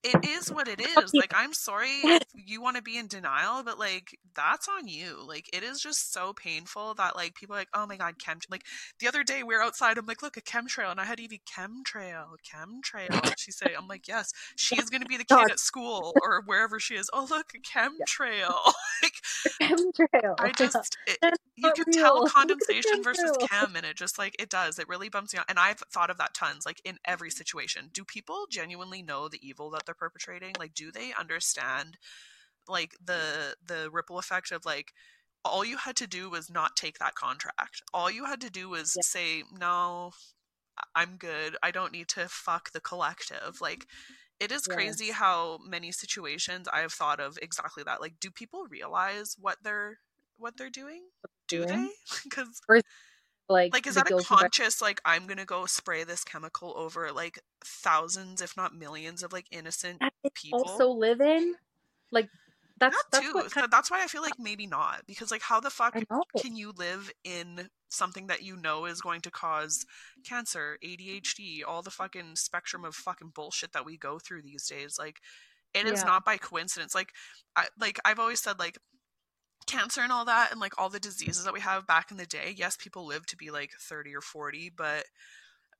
it is what it is. Like, I'm sorry if you want to be in denial, but like, that's on you. Like, it is just so painful that like people are like, oh my god, chem. Like the other day we are outside. I'm like, look, a chemtrail, and I had Evie chemtrail, chemtrail. And she say, I'm like, yes, she is going to be the kid at school or wherever she is. Oh look, a chemtrail. like, chemtrail. I just it, you can tell condensation versus chem, and it just like it does. It really bumps me out. And I've thought of that tons. Like in every situation, do people genuinely know the evil that they're perpetrating? Like, do they understand like the the ripple effect of like all you had to do was not take that contract. All you had to do was yeah. say, "No, I'm good. I don't need to fuck the collective." Like it is crazy how many situations I have thought of exactly that. Like do people realize what they're what they're doing? Do they? Cuz like like is that a conscious like i'm gonna go spray this chemical over like thousands if not millions of like innocent people? also live in like that's that that's too what of, that's why i feel like maybe not because like how the fuck can you live in something that you know is going to cause cancer adhd all the fucking spectrum of fucking bullshit that we go through these days? Like it yeah. is not by coincidence like i like i've always said like cancer and all that and like all the diseases that we have back in the day yes people lived to be like 30 or 40 but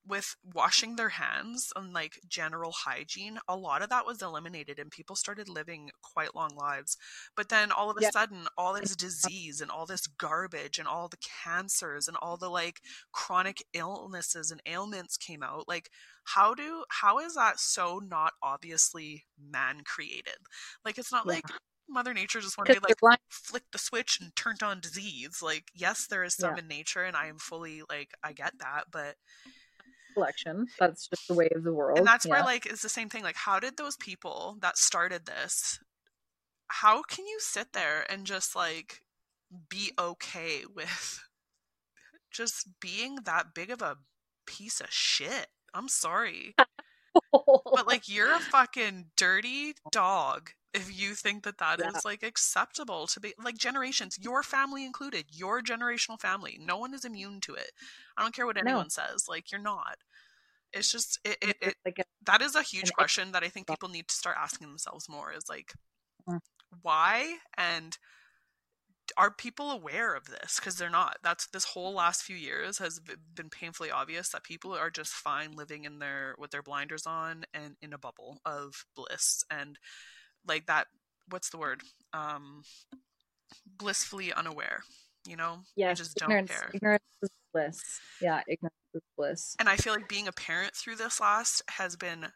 with washing their hands and like general hygiene a lot of that was eliminated and people started living quite long lives but then all of a yeah. sudden all this uh disease and all this garbage and all the cancers and all the like chronic illnesses and ailments came out like how do how is that so not obviously man created like it's not yeah. like Mother Nature just one day like flicked the switch and turned on disease. Like, yes, there is some yeah. in nature, and I am fully like I get that, but selection. That's just the way of the world. And that's yeah. where like it's the same thing. Like, how did those people that started this? How can you sit there and just like be okay with just being that big of a piece of shit? I'm sorry. but like you're a fucking dirty dog if you think that that yeah. is like acceptable to be like generations your family included your generational family no one is immune to it i don't care what anyone no. says like you're not it's just it, it, it like a, that is a huge question that i think people need to start asking themselves more is like mm. why and are people aware of this because they're not that's this whole last few years has been painfully obvious that people are just fine living in their with their blinders on and in a bubble of bliss and like that what's the word? Um blissfully unaware you know? Yeah just ignorance, don't care. ignorance is bliss. Yeah ignorance is bliss. And i feel like being a parent through this last has been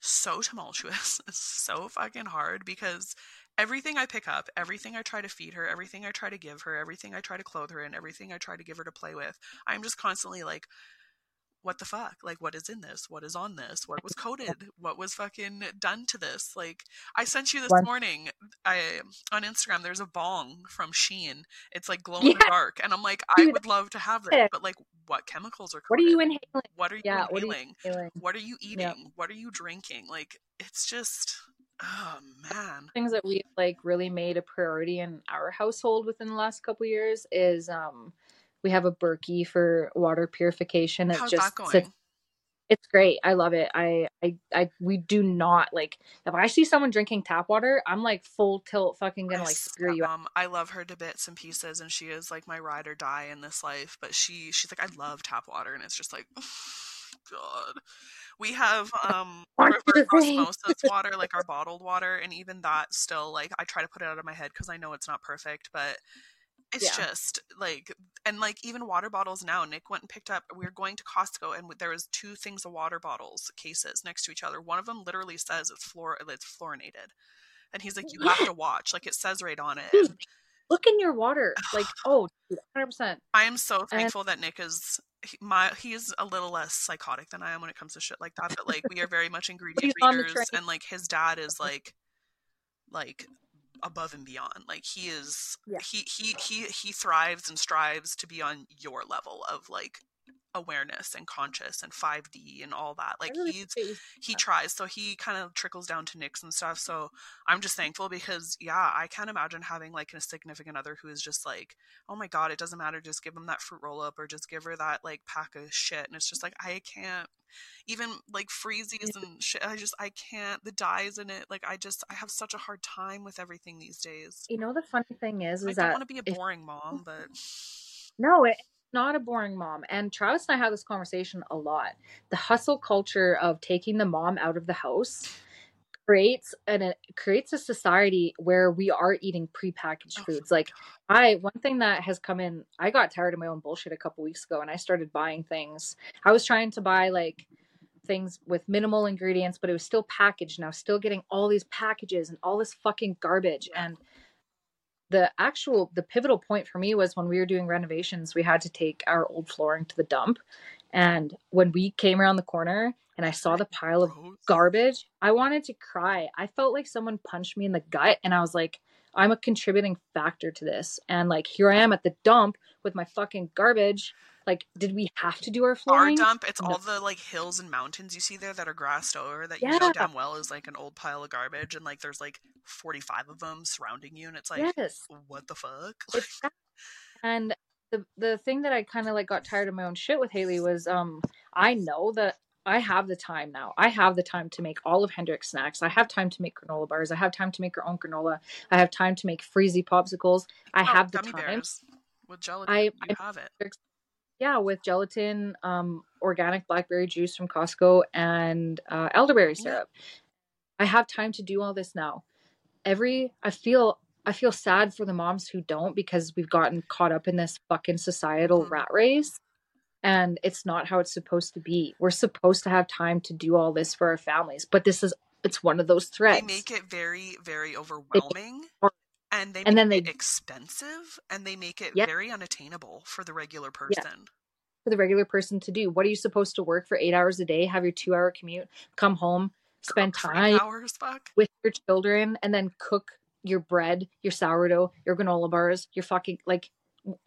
so tumultuous so fucking hard because everything I pick up, everything I try to feed her, everything I try to give her, everything I try to clothe her in, everything I try to give her to play with, I'm just constantly like, what the fuck? Like, what is in this? What is on this? What was coded? What was fucking done to this? Like, I sent you this morning I on Instagram. There's a bong from Shein. It's like glow in yeah. the dark, and I'm like, I would love to have that. but like, what chemicals are? Coded? What are you inhaling? What are you yeah, inhaling? What are you, what are you eating? Yep. What are you drinking? Like, it's just Oh man. Things that we like really made a priority in our household within the last couple years is um we have a Berkey for water purification. It How's just that going? sits it's great. I love it. I, I, I, we do not like if I see someone drinking tap water, I'm like full tilt fucking gonna like screw you. stepmom, I love her to bits and pieces, and she is like my ride or die in this life. But she, she's like, I love tap water, and it's just like, God. We have um reverse osmosis water, like our bottled water, and even that still like I try to put it out of my head because I know it's not perfect, but it's Yeah. just like and like even water bottles now. Nick went and picked up. We were going to Costco, and there was two things of water bottles cases next to each other. One of them literally says it's fluor it's fluorinated, and he's like, you have to watch. Like it says right on it. Dude, Look in your water. Like, oh, 100%. I am so And- thankful that Nick is he, my he's a little less psychotic than I am when it comes to shit like that. But like we are very much ingredient He's on the readers, and like his dad is like like above and beyond. Like he is Yeah. he he he he thrives and strives to be on your level of like awareness and conscious and 5D and all that. Like really he's he tries so he kind of trickles down to Nick's and stuff so i'm just thankful because yeah i can't imagine having like a significant other who is just like oh my god it doesn't matter just give them that fruit roll up or just give her that like pack of shit and it's just like i can't even like freezies and shit i just i can't the dyes in it like i just i have such a hard time with everything these days You know, the funny thing is, i is don't that want to be a if- boring mom but No, it's not a boring mom. And Travis and I have this conversation a lot. The hustle culture of taking the mom out of the house creates and it uh, creates a society where we are eating prepackaged Oh, foods. Like I one thing that has come in, I got tired of my own bullshit a couple weeks ago and I started buying things. I was trying to buy like things with minimal ingredients, but it was still packaged and I was still getting all these packages and all this fucking garbage and the actual the pivotal point for me was when we were doing renovations we had to take our old flooring to the dump. And when we came around the corner and i saw the pile of garbage i wanted to cry. I felt like someone punched me in the gut and i was like i'm a contributing factor to this. And like here i am at the dump with my fucking garbage like did we have to do our our dump it's No. all the like hills and mountains you see there that are grassed over that you know Yeah. damn well is like an old pile of garbage and like there's like 45 of them surrounding you and it's like yes what the fuck and the the thing that I kind of like got tired of my own shit with Haley was um I know that I have the time now. I have the time to make all of Hendrix snacks. I have time to make granola bars. I have time to make her own granola. I have time to make freezy popsicles. I Oh, have the time. bears with gelatin I- you I- have it Yeah, with gelatin, um, organic blackberry juice from Costco, and uh, elderberry Yeah. syrup. I have time to do all this now. Every I feel I feel sad for the moms who don't because we've gotten caught up in this fucking societal Mhm. rat race. And it's not how it's supposed to be. We're supposed to have time to do all this for our families, but this is it's one of those threats. they make it very very overwhelming hard. And they And make then it they- expensive and they make it very unattainable for the regular person for the regular person to do. What are you supposed to work for eight hours a day, have your two hour commute, come home, spend Cook time hours fuck with your children, and then cook your bread, your sourdough, your granola bars, your fucking like.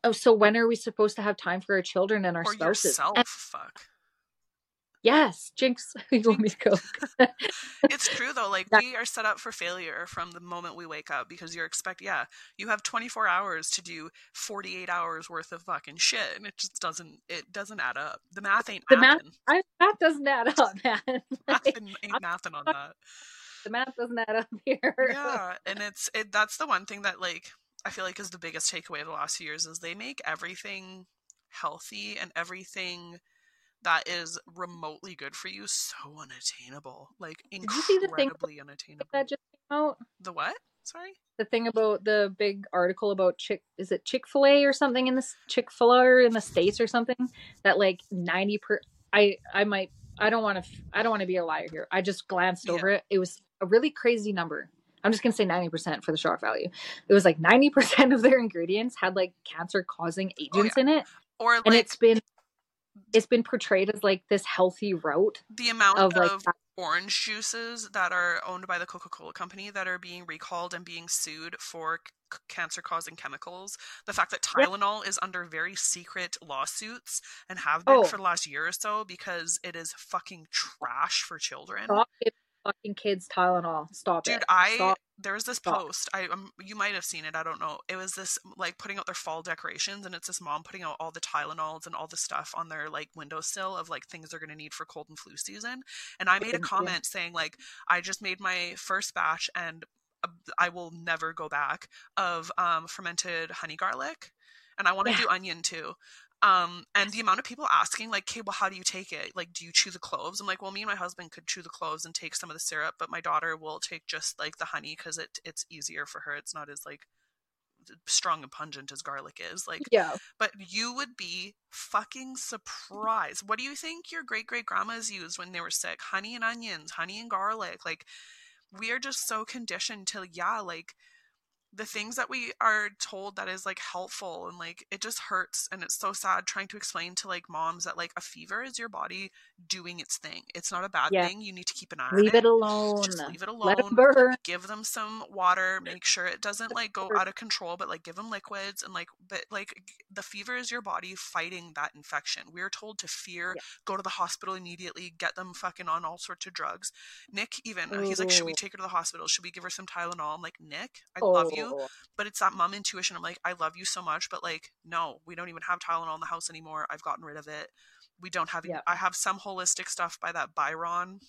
Oh, so when are we supposed to have time for our children and our or spouses? yourself And fuck yes, Jinx, you want me to go? it's true though like we are set up for failure from the moment we wake up because you're expect yeah you have 24 hours to do 48 hours worth of fucking shit and it just doesn't it doesn't add up the math ain't The math- mathing I, that doesn't add up, man. math Like, ain't ain't mathing on that the math doesn't add up here. yeah and it's it that's the one thing that like i feel like is the biggest takeaway of the last few years is they make everything healthy and everything that is remotely good for you so unattainable like see the thing incredibly unattainable. that just came out. the what? Sorry? The thing about the big article about chick is it chick-fil-a or something in this chick-fil-a in the states or something that like 90 per i i might i don't want to i don't want to be a liar here. I just glanced Yeah. over it. It was a really crazy number. I'm just going to say 90% for the shock value. It was like 90% of their ingredients had like cancer causing oh, agents in it or and it's been it's been portrayed as like this healthy route the amount of of, like orange juices that are owned by the coca-cola company that are being recalled and being sued for c- cancer causing chemicals the fact that Yeah. tylenol is under very secret lawsuits and have been Oh. for the last year or so because it is fucking trash for children Stop it fucking kids Tylenol. Stop Dude, it. I Stop. There was this post. I um, you might have seen it. I don't know. It was this like putting out their fall decorations, and it's this mom putting out all the Tylenols and all the stuff on their like windowsill of like things they're gonna need for cold and flu season. And I made a Yeah. comment saying like I just made my first batch, and uh, I will never go back of um, fermented honey garlic, and I want to Yeah. do onion too. Um, and the amount of people asking, like, okay, well, how do you take it? Like, do you chew the cloves? I'm like, well, me and my husband could chew the cloves and take some of the syrup, but my daughter will take just like the honey because it it's easier for her. It's not as like strong and pungent as garlic is. Like, Yeah. but you would be fucking surprised. What do you think your great great grandmas used when they were sick? Honey and onions, honey and garlic. Like, we are just so conditioned to, yeah, like the things that we are told that is like helpful and like it just hurts and it's so sad trying to explain to like moms that like a fever is your body doing its thing. It's not a bad Yeah. thing. You need to keep an eye Leave on it alone. Just leave it alone. Let it burn. give them some water make sure it doesn't like go out of control but like give them liquids and like but like the fever is your body fighting that infection we're told to fear Yeah. go to the hospital immediately get them fucking on all sorts of drugs nick even uh, he's like should we take her to the hospital should we give her some tylenol i'm like nick i love you Oh, but it's that mom intuition i'm like i love you so much but like no we don't even have tylenol in the house anymore i've gotten rid of it we don't have Yeah. i have some holistic stuff by that Boiron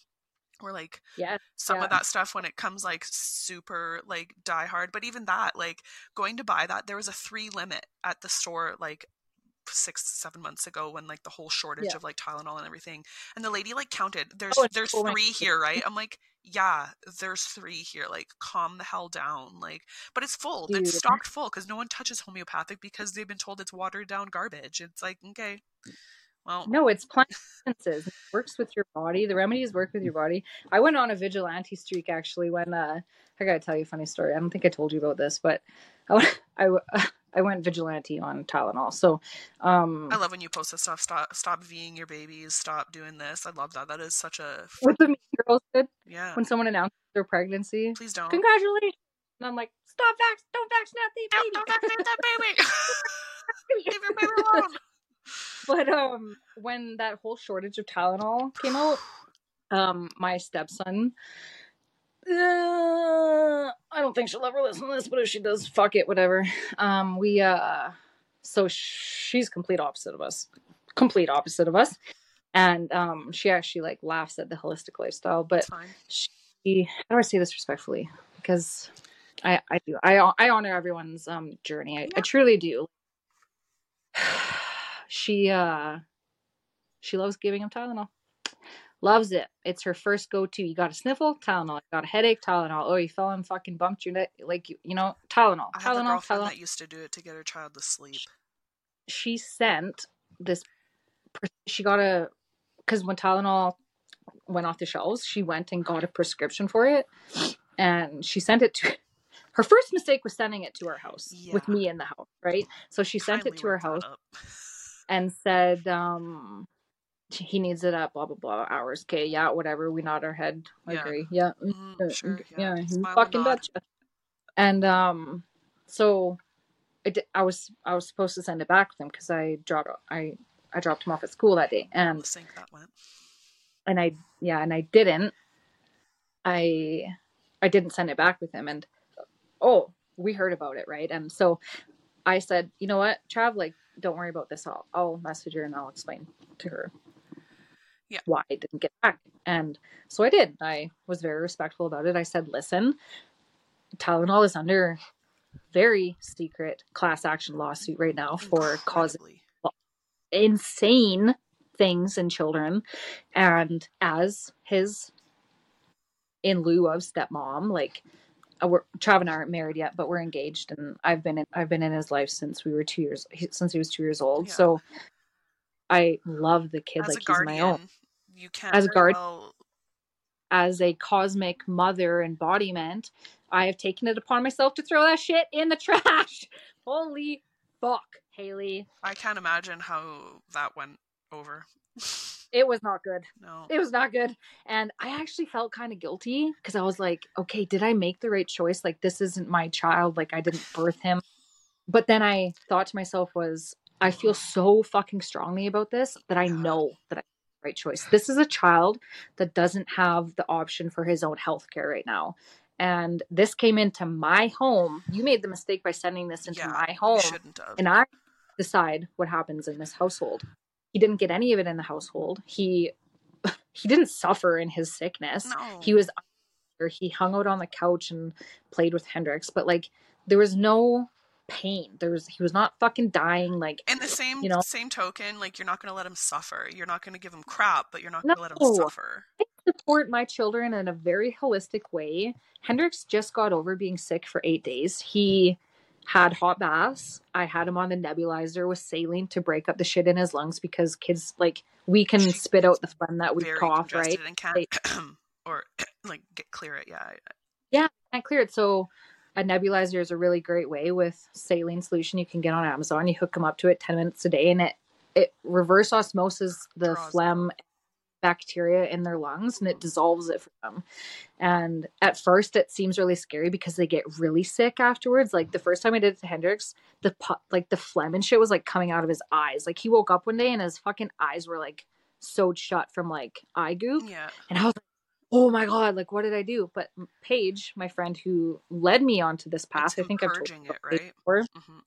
or like Yeah. some Yeah. of that stuff when it comes like super like die hard but even that like going to buy that there was a three limit at the store like six seven months ago when like the whole shortage Yeah. of like tylenol and everything and the lady like counted there's Oh, there's three here right i'm like yeah there's three here like calm the hell down like but it's full it's stocked full because no one touches homeopathic because they've been told it's watered down garbage it's like okay well No, it's plant essences. It works with your body. The remedies work with your body. I went on a vigilante streak actually when uh I gotta tell you a funny story. I don't think I told you about this, but I went, I, I went vigilante on Tylenol. So um I love when you post this stuff. Stop, stop veeing your babies. Stop doing this. I love that. That is such a what the Did yeah. when someone announced their pregnancy. Please don't. Congratulations. And I'm like, stop vac don't vaccinate the Don't, baby. don't vaccinate that baby. Leave your baby alone. but um when that whole shortage of Tylenol came out, um my stepson uh, I don't think she'll ever listen to this, but if she does, fuck it, whatever. Um, we uh, so she's complete opposite of us, complete opposite of us, and um, she actually like laughs at the holistic lifestyle. But she, how do I say this respectfully? Because I, I do, I, I honor everyone's um journey. I, I truly do. she, uh, she loves giving him Tylenol. Loves it. It's her first go-to. You got a sniffle, Tylenol. You got a headache, Tylenol. Oh, you fell and fucking bumped your neck, like you, you know, Tylenol, I had a Tylenol, girlfriend Tylenol. that used to do it to get her child to sleep. She sent this. She got a because when Tylenol went off the shelves, she went and got a prescription for it, and she sent it to. Her first mistake was sending it to her house with me in the house, right? So she sent it to her house and said, um, he needs it at blah blah blah hours. Okay, yeah, whatever. We nod our head. Yeah. Agree. Yeah, mm, Mm, sure. yeah, Yeah. you Smile and fucking nod. betcha. And um, so I, I was I was supposed to send it back to him because I dropped I I dropped him off at school that day, and sink that went. and I yeah, and I didn't. I I didn't send it back with him, and oh, we heard about it, right? And so I said, you know what, Trav, like, don't worry about this. I'll I'll message her and I'll explain to her Yeah. why I didn't get back. And so I did. I was very respectful about it. I said, listen, Tylenol is under very secret class action lawsuit right now for causing Incredibly. Insane things in children. And as his in lieu of stepmom like uh, we're Trav and I aren't married yet but we're engaged and I've been in I've been in his life since we were two years since he was two years old. Yeah. so I love the kid As like he's my own. you can't As a guard- well- as a cosmic mother embodiment I have taken it upon myself to throw that shit in the trash. Holy fuck Haley I can't imagine how that went over. it was not good no. it was not good and i actually felt kind of guilty because i was like okay did i make the right choice like this isn't my child like i didn't birth him but then i thought to myself was i feel so fucking strongly about this that i know that i made the right choice. This is a child that doesn't have the option for his own health care right now. And this came into my home. You made the mistake by sending this into Yeah, my home. Shouldn't have. And I decide what happens in this household. He didn't get any of it in the household. He he didn't suffer in his sickness. no. He was he hung out on the couch and played with Hendrix, but like there was no pain. There was he was not fucking dying like in the same you know- same token, like you're not gonna let him suffer. You're not gonna give him crap, but you're not No. gonna let him suffer. I support my children in a very holistic way. Hendrix just got over being sick for eight days. He had hot baths. I had him on the nebulizer with saline to break up the shit in his lungs because kids like we can spit out the phlegm that we cough, right? and can't or like get clear it. Yeah. Can't clear it. So a nebulizer is a really great way with saline solution you can get on Amazon. You hook them up to it ten minutes a day, and it it reverse osmosis the Draws phlegm bacteria in their lungs and it dissolves it for them. And at first, it seems really scary because they get really sick afterwards. Like the first time I did it to Hendrix, the pu- like the phlegm and shit was like coming out of his eyes. Like he woke up one day and his fucking eyes were like sewed shut from like eye goop. Yeah. And I was like, oh my God, like what did I do? But Paige, my friend who led me onto this path, It's I think I've told it, right? before, hmm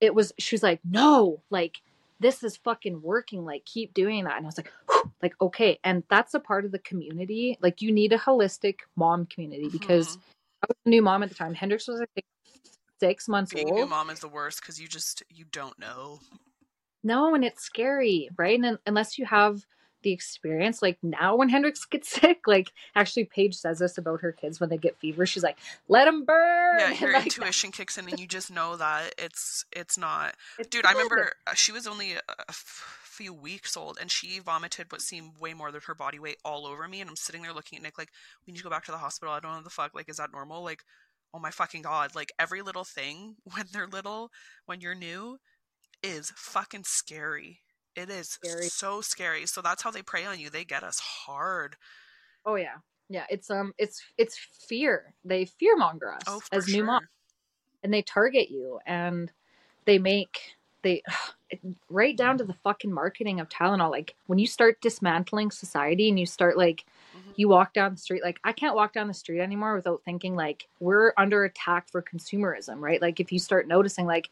it was, she was like, no, like this is fucking working. Like keep doing that. And I was like, "Whew," like, okay. And that's a part of the community. Like you need a holistic mom community because Mhm. I was a new mom at the time. Hendrix was, I think, six months being a new mom is the worst because you just you don't know. No, and it's scary, right? And then, unless you have the experience, like now when Hendrix gets sick, like actually Paige says this about her kids when they get fever. She's like, "Let them burn." Yeah, and, your like, intuition kicks in and you just know that it's it's not. it's Dude, I remember uh, she was only a, a f- few weeks old and she vomited what seemed way more than her body weight all over me and I'm sitting there looking at Nick like, we need to go back to the hospital. I don't know the fuck. Like, is that normal? Like, oh my fucking god! Like every little thing when they're little, when you're new, is fucking scary. It is Scary. so scary. So that's how they prey on you. They get us hard. Oh yeah, yeah. It's um, it's it's fear. They fear monger us Oh, as sure. new moms, and they target you, and they make they right down to the fucking marketing of Tylenol. Like when you start dismantling society and you start like Mhm. you walk down the street like i can't walk down the street anymore without thinking like we're under attack for consumerism right like if you start noticing like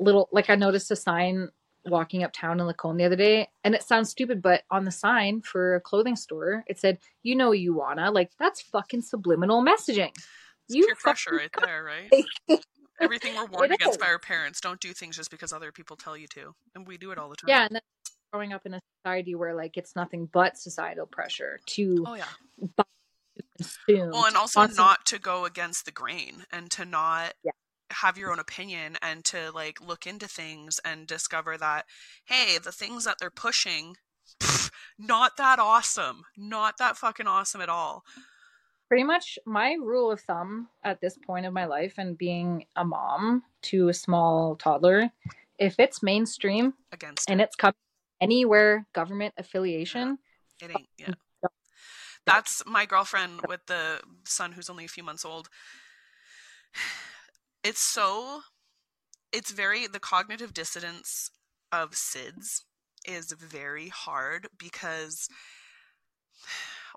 little like i noticed a sign walking uptown in Lacombe the other day and it sounds stupid but on the sign for a clothing store it said you know you wanna like that's fucking subliminal messaging It's you peer pressure right there, right? Everything we're warned against by our parents. Don't do things just because other people tell you to. And we do it all the time. yeah and then growing up in a society where like it's nothing but societal pressure to Oh yeah. consume Well, and also not to go against the grain and to not Yeah. Have your own opinion and to like look into things and discover that hey, the things that they're pushing pff, not that awesome. Not that fucking awesome at all. pretty much my rule of thumb at this point of my life and being a mom to a small toddler if it's mainstream Against and it's coming anywhere government affiliation It ain't yeah. That's my girlfriend with the son who's only a few months old. It's so it's very the cognitive dissonance of SIDS is very hard because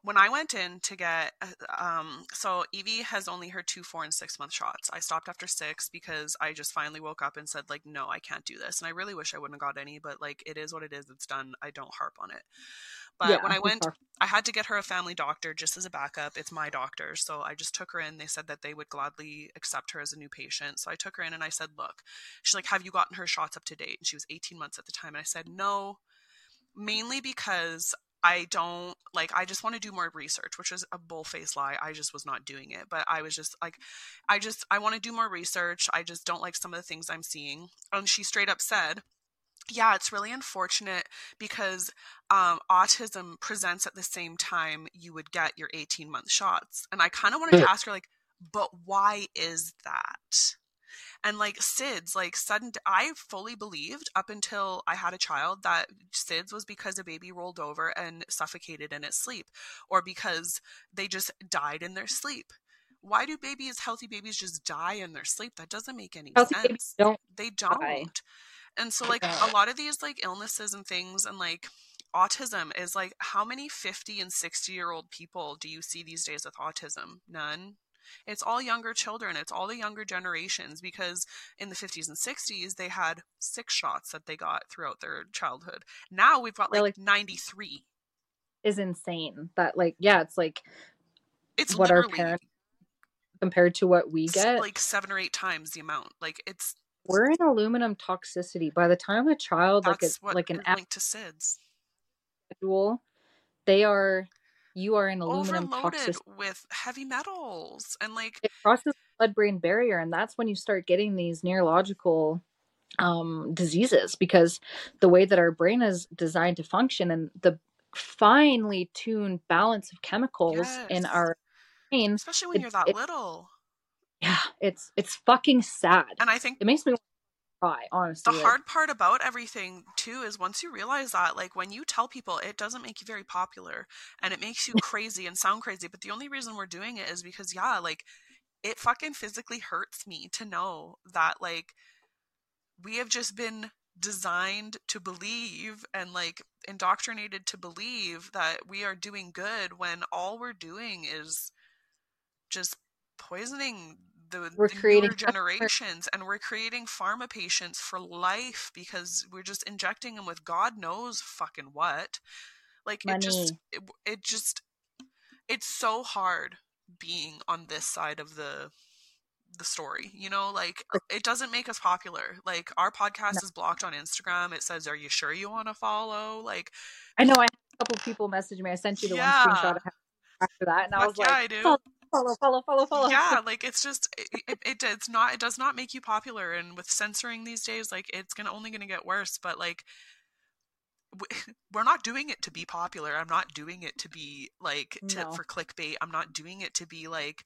when I went in to get, um, so Evie has only her two, four, and six month shots. I stopped after six because I just finally woke up and said, like, no, I can't do this. And I really wish I wouldn't have got any, but like, it is what it is. It's done. I don't harp on it. But Yeah, when I went. I had to get her a family doctor just as a backup. It's my doctor. So I just took her in. They said that they would gladly accept her as a new patient. So I took her in and I said, look, she's like, have you gotten her shots up to date? And she was 18 months at the time. And I said, no, mainly because I don't like I just want to do more research, which is a bullface lie. I just was not doing it. But I was just like I just I want to do more research. I just don't like some of the things I'm seeing. And she straight up said, yeah, it's really unfortunate because um, autism presents at the same time you would get your 18 month shots. And I kind of wanted to ask her, like, but why is that? And like SIDS, like sudden, I fully believed up until I had a child that SIDS was because a baby rolled over and suffocated in its sleep, or because they just died in their sleep. Why do babies, healthy babies, just die in their sleep? That doesn't make any Healthy sense. babies don't they don't. die. And so, like a lot of these like illnesses and things, and like autism is like how many 50 and 60 year old people do you see these days with autism? None. It's all younger children. It's all the younger generations because in the 50s and 60s, they had six shots that they got throughout their childhood. Now we've got like, like 93. Is insane. That, like, yeah, it's like it's what our parents compared to what we get. Like seven or eight times the amount. Like, it's. We're in aluminum toxicity. By the time a child, like, a, like an linked to SIDS, they are you are in aluminum overloaded with heavy metals and like it crosses the blood-brain barrier, and that's when you start getting these neurological um, diseases because the way that our brain is designed to function and the finely tuned balance of chemicals yes. in our brain, especially when it, you're that it, little. Yeah, it's it's fucking sad, and I think it makes me cry, honestly. The like, hard part about everything too is once you realize that, like when you tell people it doesn't make you very popular and it makes you crazy and sound crazy, but the only reason we're doing it is because yeah, like it fucking physically hurts me to know that like we have just been designed to believe and like indoctrinated to believe that we are doing good when all we're doing is just poisoning the, we're the creating generations and we're creating pharma patients for life because we're just injecting them with god knows fucking what. Like Money. it just it, it just it's so hard being on this side of the the story you know? Like it doesn't make us popular. Like our podcast no. is blocked on instagram. It says are you sure you want to follow? Like i know i had a couple people message me. I sent you the yeah. one screenshot after that and i was yeah, like I do follow, follow, follow, follow. Yeah, like it's just it, it, it, it's not it does not make you popular, and with censoring these days, like it's gonna only gonna get worse. But like we're not doing it to be popular. I'm not doing it to be like to, no. for clickbait. I'm not doing it to be like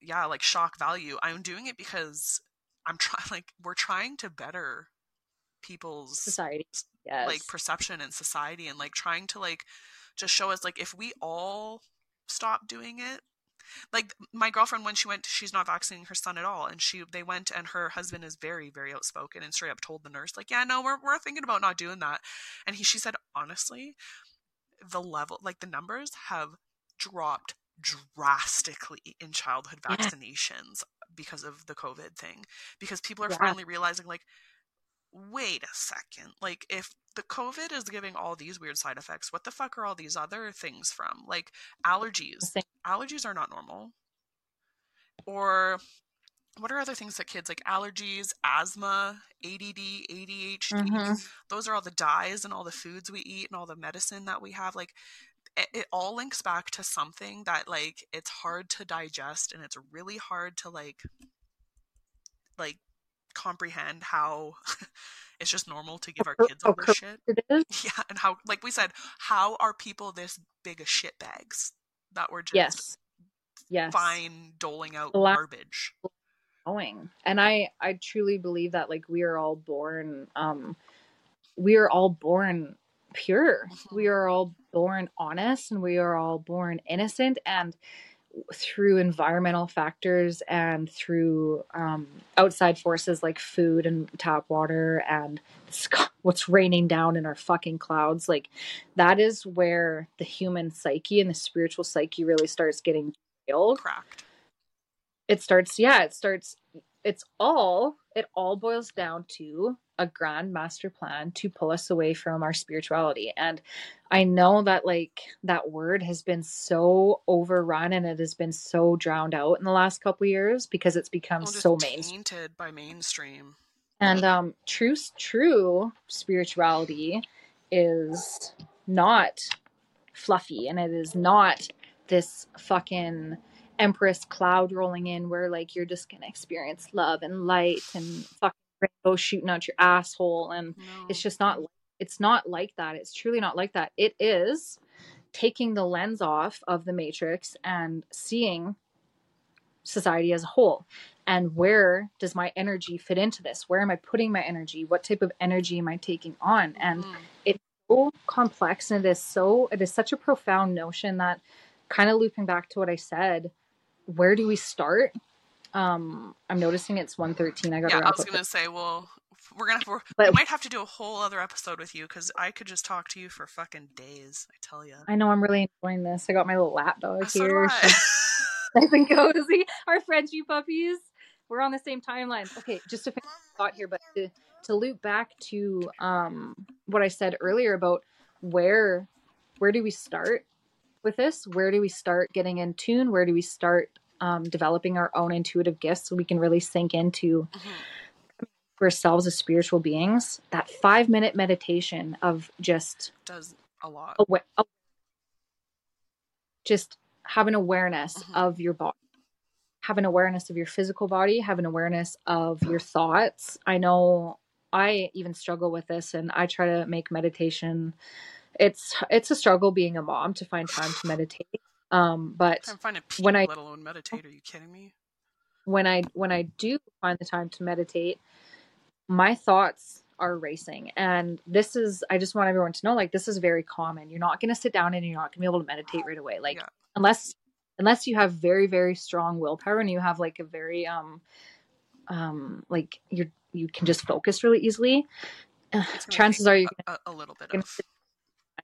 yeah, like shock value. I'm doing it because I'm trying like we're trying to better people's society yes. like perception and society and like trying to like just show us like if we all stop doing it like my girlfriend when she went she's not vaccinating her son at all and she they went and her husband is very very outspoken and straight up told the nurse like yeah no we're, we're thinking about not doing that and he she said honestly the level like the numbers have dropped drastically in childhood vaccinations yeah. because of the covid thing because people are yeah. finally realizing like wait a second like if the COVID is giving all these weird side effects. What the fuck are all these other things from? Like allergies. Allergies are not normal. Or what are other things that kids like allergies, asthma, ADD, ADHD? Mm-hmm. Those are all the dyes and all the foods we eat and all the medicine that we have. Like it, it all links back to something that like it's hard to digest and it's really hard to like like comprehend how it's just normal to give our kids all this shit. Yeah, and how, like we said, how are people this big of shit bags that were just yes, yes, fine doling out garbage? Going, and I, I truly believe that like we are all born, um, we are all born pure. Mm-hmm. We are all born honest, and we are all born innocent, and through environmental factors and through um, outside forces like food and tap water and what's raining down in our fucking clouds like that is where the human psyche and the spiritual psyche really starts getting killed cracked. It starts yeah it starts it's all it all boils down to a grand master plan to pull us away from our spirituality. And i know that like that word has been so overrun and it has been so drowned out in the last couple years because it's become well, so mainstream by mainstream. And um true true spirituality is not fluffy and it is not this fucking empress cloud rolling in where like you're just gonna experience love and light and fucking rainbow shooting out your asshole and no. it's just not it's not like that. It's truly not like that. It is taking the lens off of the matrix and seeing society as a whole. And where does my energy fit into this? Where am i putting my energy? What type of energy am i taking on? And mm. it's so complex and it is so it is such a profound notion that kind of looping back to what i said where do we start um i'm noticing it's 113 i got yeah i was gonna say well We're gonna we're, But- we might have to do a whole other episode with you because I could just talk to you for fucking days. I tell you. I know I'm really enjoying this. I got my little lap dog So do here. She's nice and cozy. Our Frenchie puppies. We're on the same timeline. Okay, just to finish thought here, but to, to loop back to um, what I said earlier about where where do we start with this? Where do we start getting in tune? Where do we start um, developing our own intuitive gifts so we can really sink into Mhm. ourselves as spiritual beings? That five minute meditation of just Does a lot. awa- aw- just have an awareness Mhm. of your body have an awareness of your physical body have an awareness of your thoughts i know i even struggle with this and i try to make meditation it's it's a struggle being a mom to find time to meditate um but I'm finding when I- let alone meditate. Are you kidding me? when i when i do find the time to meditate my thoughts are racing and this is i just want everyone to know like this is very common you're not going to sit down and you're not going to be able to meditate right away like Yeah. unless unless you have very very strong willpower and you have like a very um um like you're you can just focus really easily chances are you're a, a, a little bit gonna of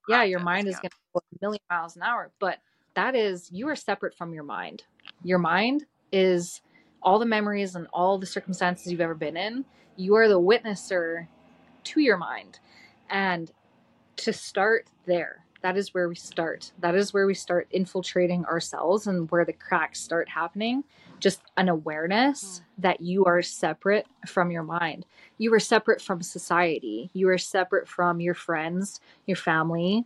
yeah your mind is yeah. going to go a million miles an hour but that is you are separate from your mind. Your mind is all the memories and all the circumstances you've ever been in. You are the witnesser to your mind. And to start there that is where we start. That is where we start infiltrating ourselves and where the cracks start happening. Just an awareness hmm. that you are separate from your mind. You are separate from society. You are separate from your friends your family.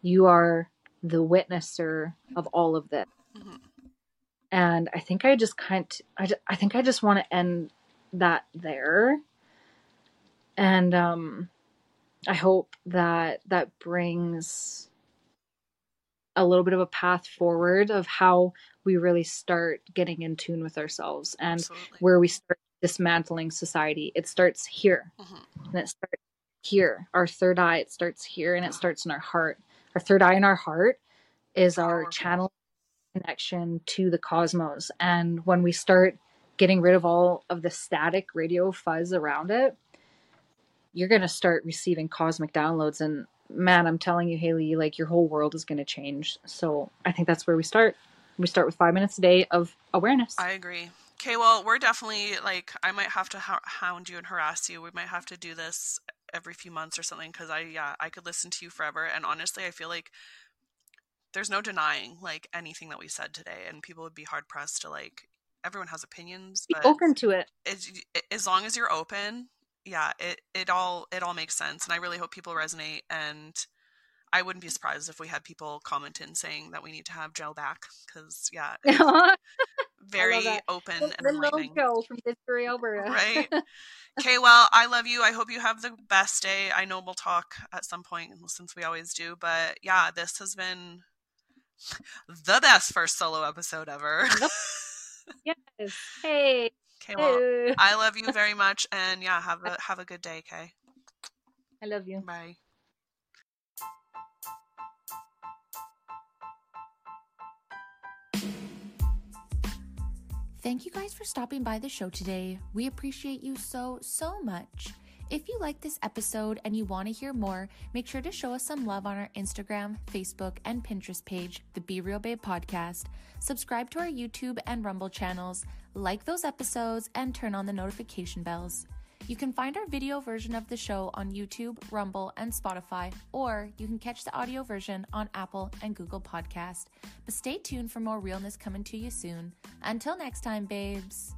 You are the witnesser of all of this Mhm. and i think i just kind I, I think i just want to end that there and um i hope that that brings a little bit of a path forward of how we really start getting in tune with ourselves and Absolutely. where we start dismantling society it starts here Mhm. and it starts here our third eye it starts here and it starts in our heart our third eye in our heart is our channel connection to the cosmos. And when we start getting rid of all of the static radio fuzz around it you're going to start receiving cosmic downloads. And man i'm telling you haley like your whole world is going to change. So i think that's where we start. We start with five minutes a day of awareness. I agree. Okay, well, we're definitely like I might have to hound you and harass you. We might have to do this every few months or something because I yeah I could listen to you forever. And honestly, I feel like there's no denying like anything that we said today, and people would be hard pressed to like. Everyone has opinions, be but open to it as, as long as you're open, yeah, it it all it all makes sense. And I really hope people resonate. And I wouldn't be surprised if we had people comment in saying that we need to have Joe back because yeah, very open the and enlightening. Joe from Pittsburgh, Alberta. Right. Okay, well, I love you. I hope you have the best day. I know we'll talk at some point since we always do, but yeah, this has been the best first solo episode ever. yes. Hey. okay, well. I love you very much and yeah, have a have a good day, okay? I love you. Bye. Thank you guys for stopping by the show today. We appreciate you so, so much. If you like this episode and you want to hear more, make sure to show us some love on our Instagram, Facebook, and Pinterest page, the Be Real Babe Podcast. Subscribe to our YouTube and Rumble channels, like those episodes, and turn on the notification bells. You can find our video version of the show on YouTube, Rumble, and Spotify, or you can catch the audio version on Apple and Google Podcast. But stay tuned for more realness coming to you soon. Until next time, babes.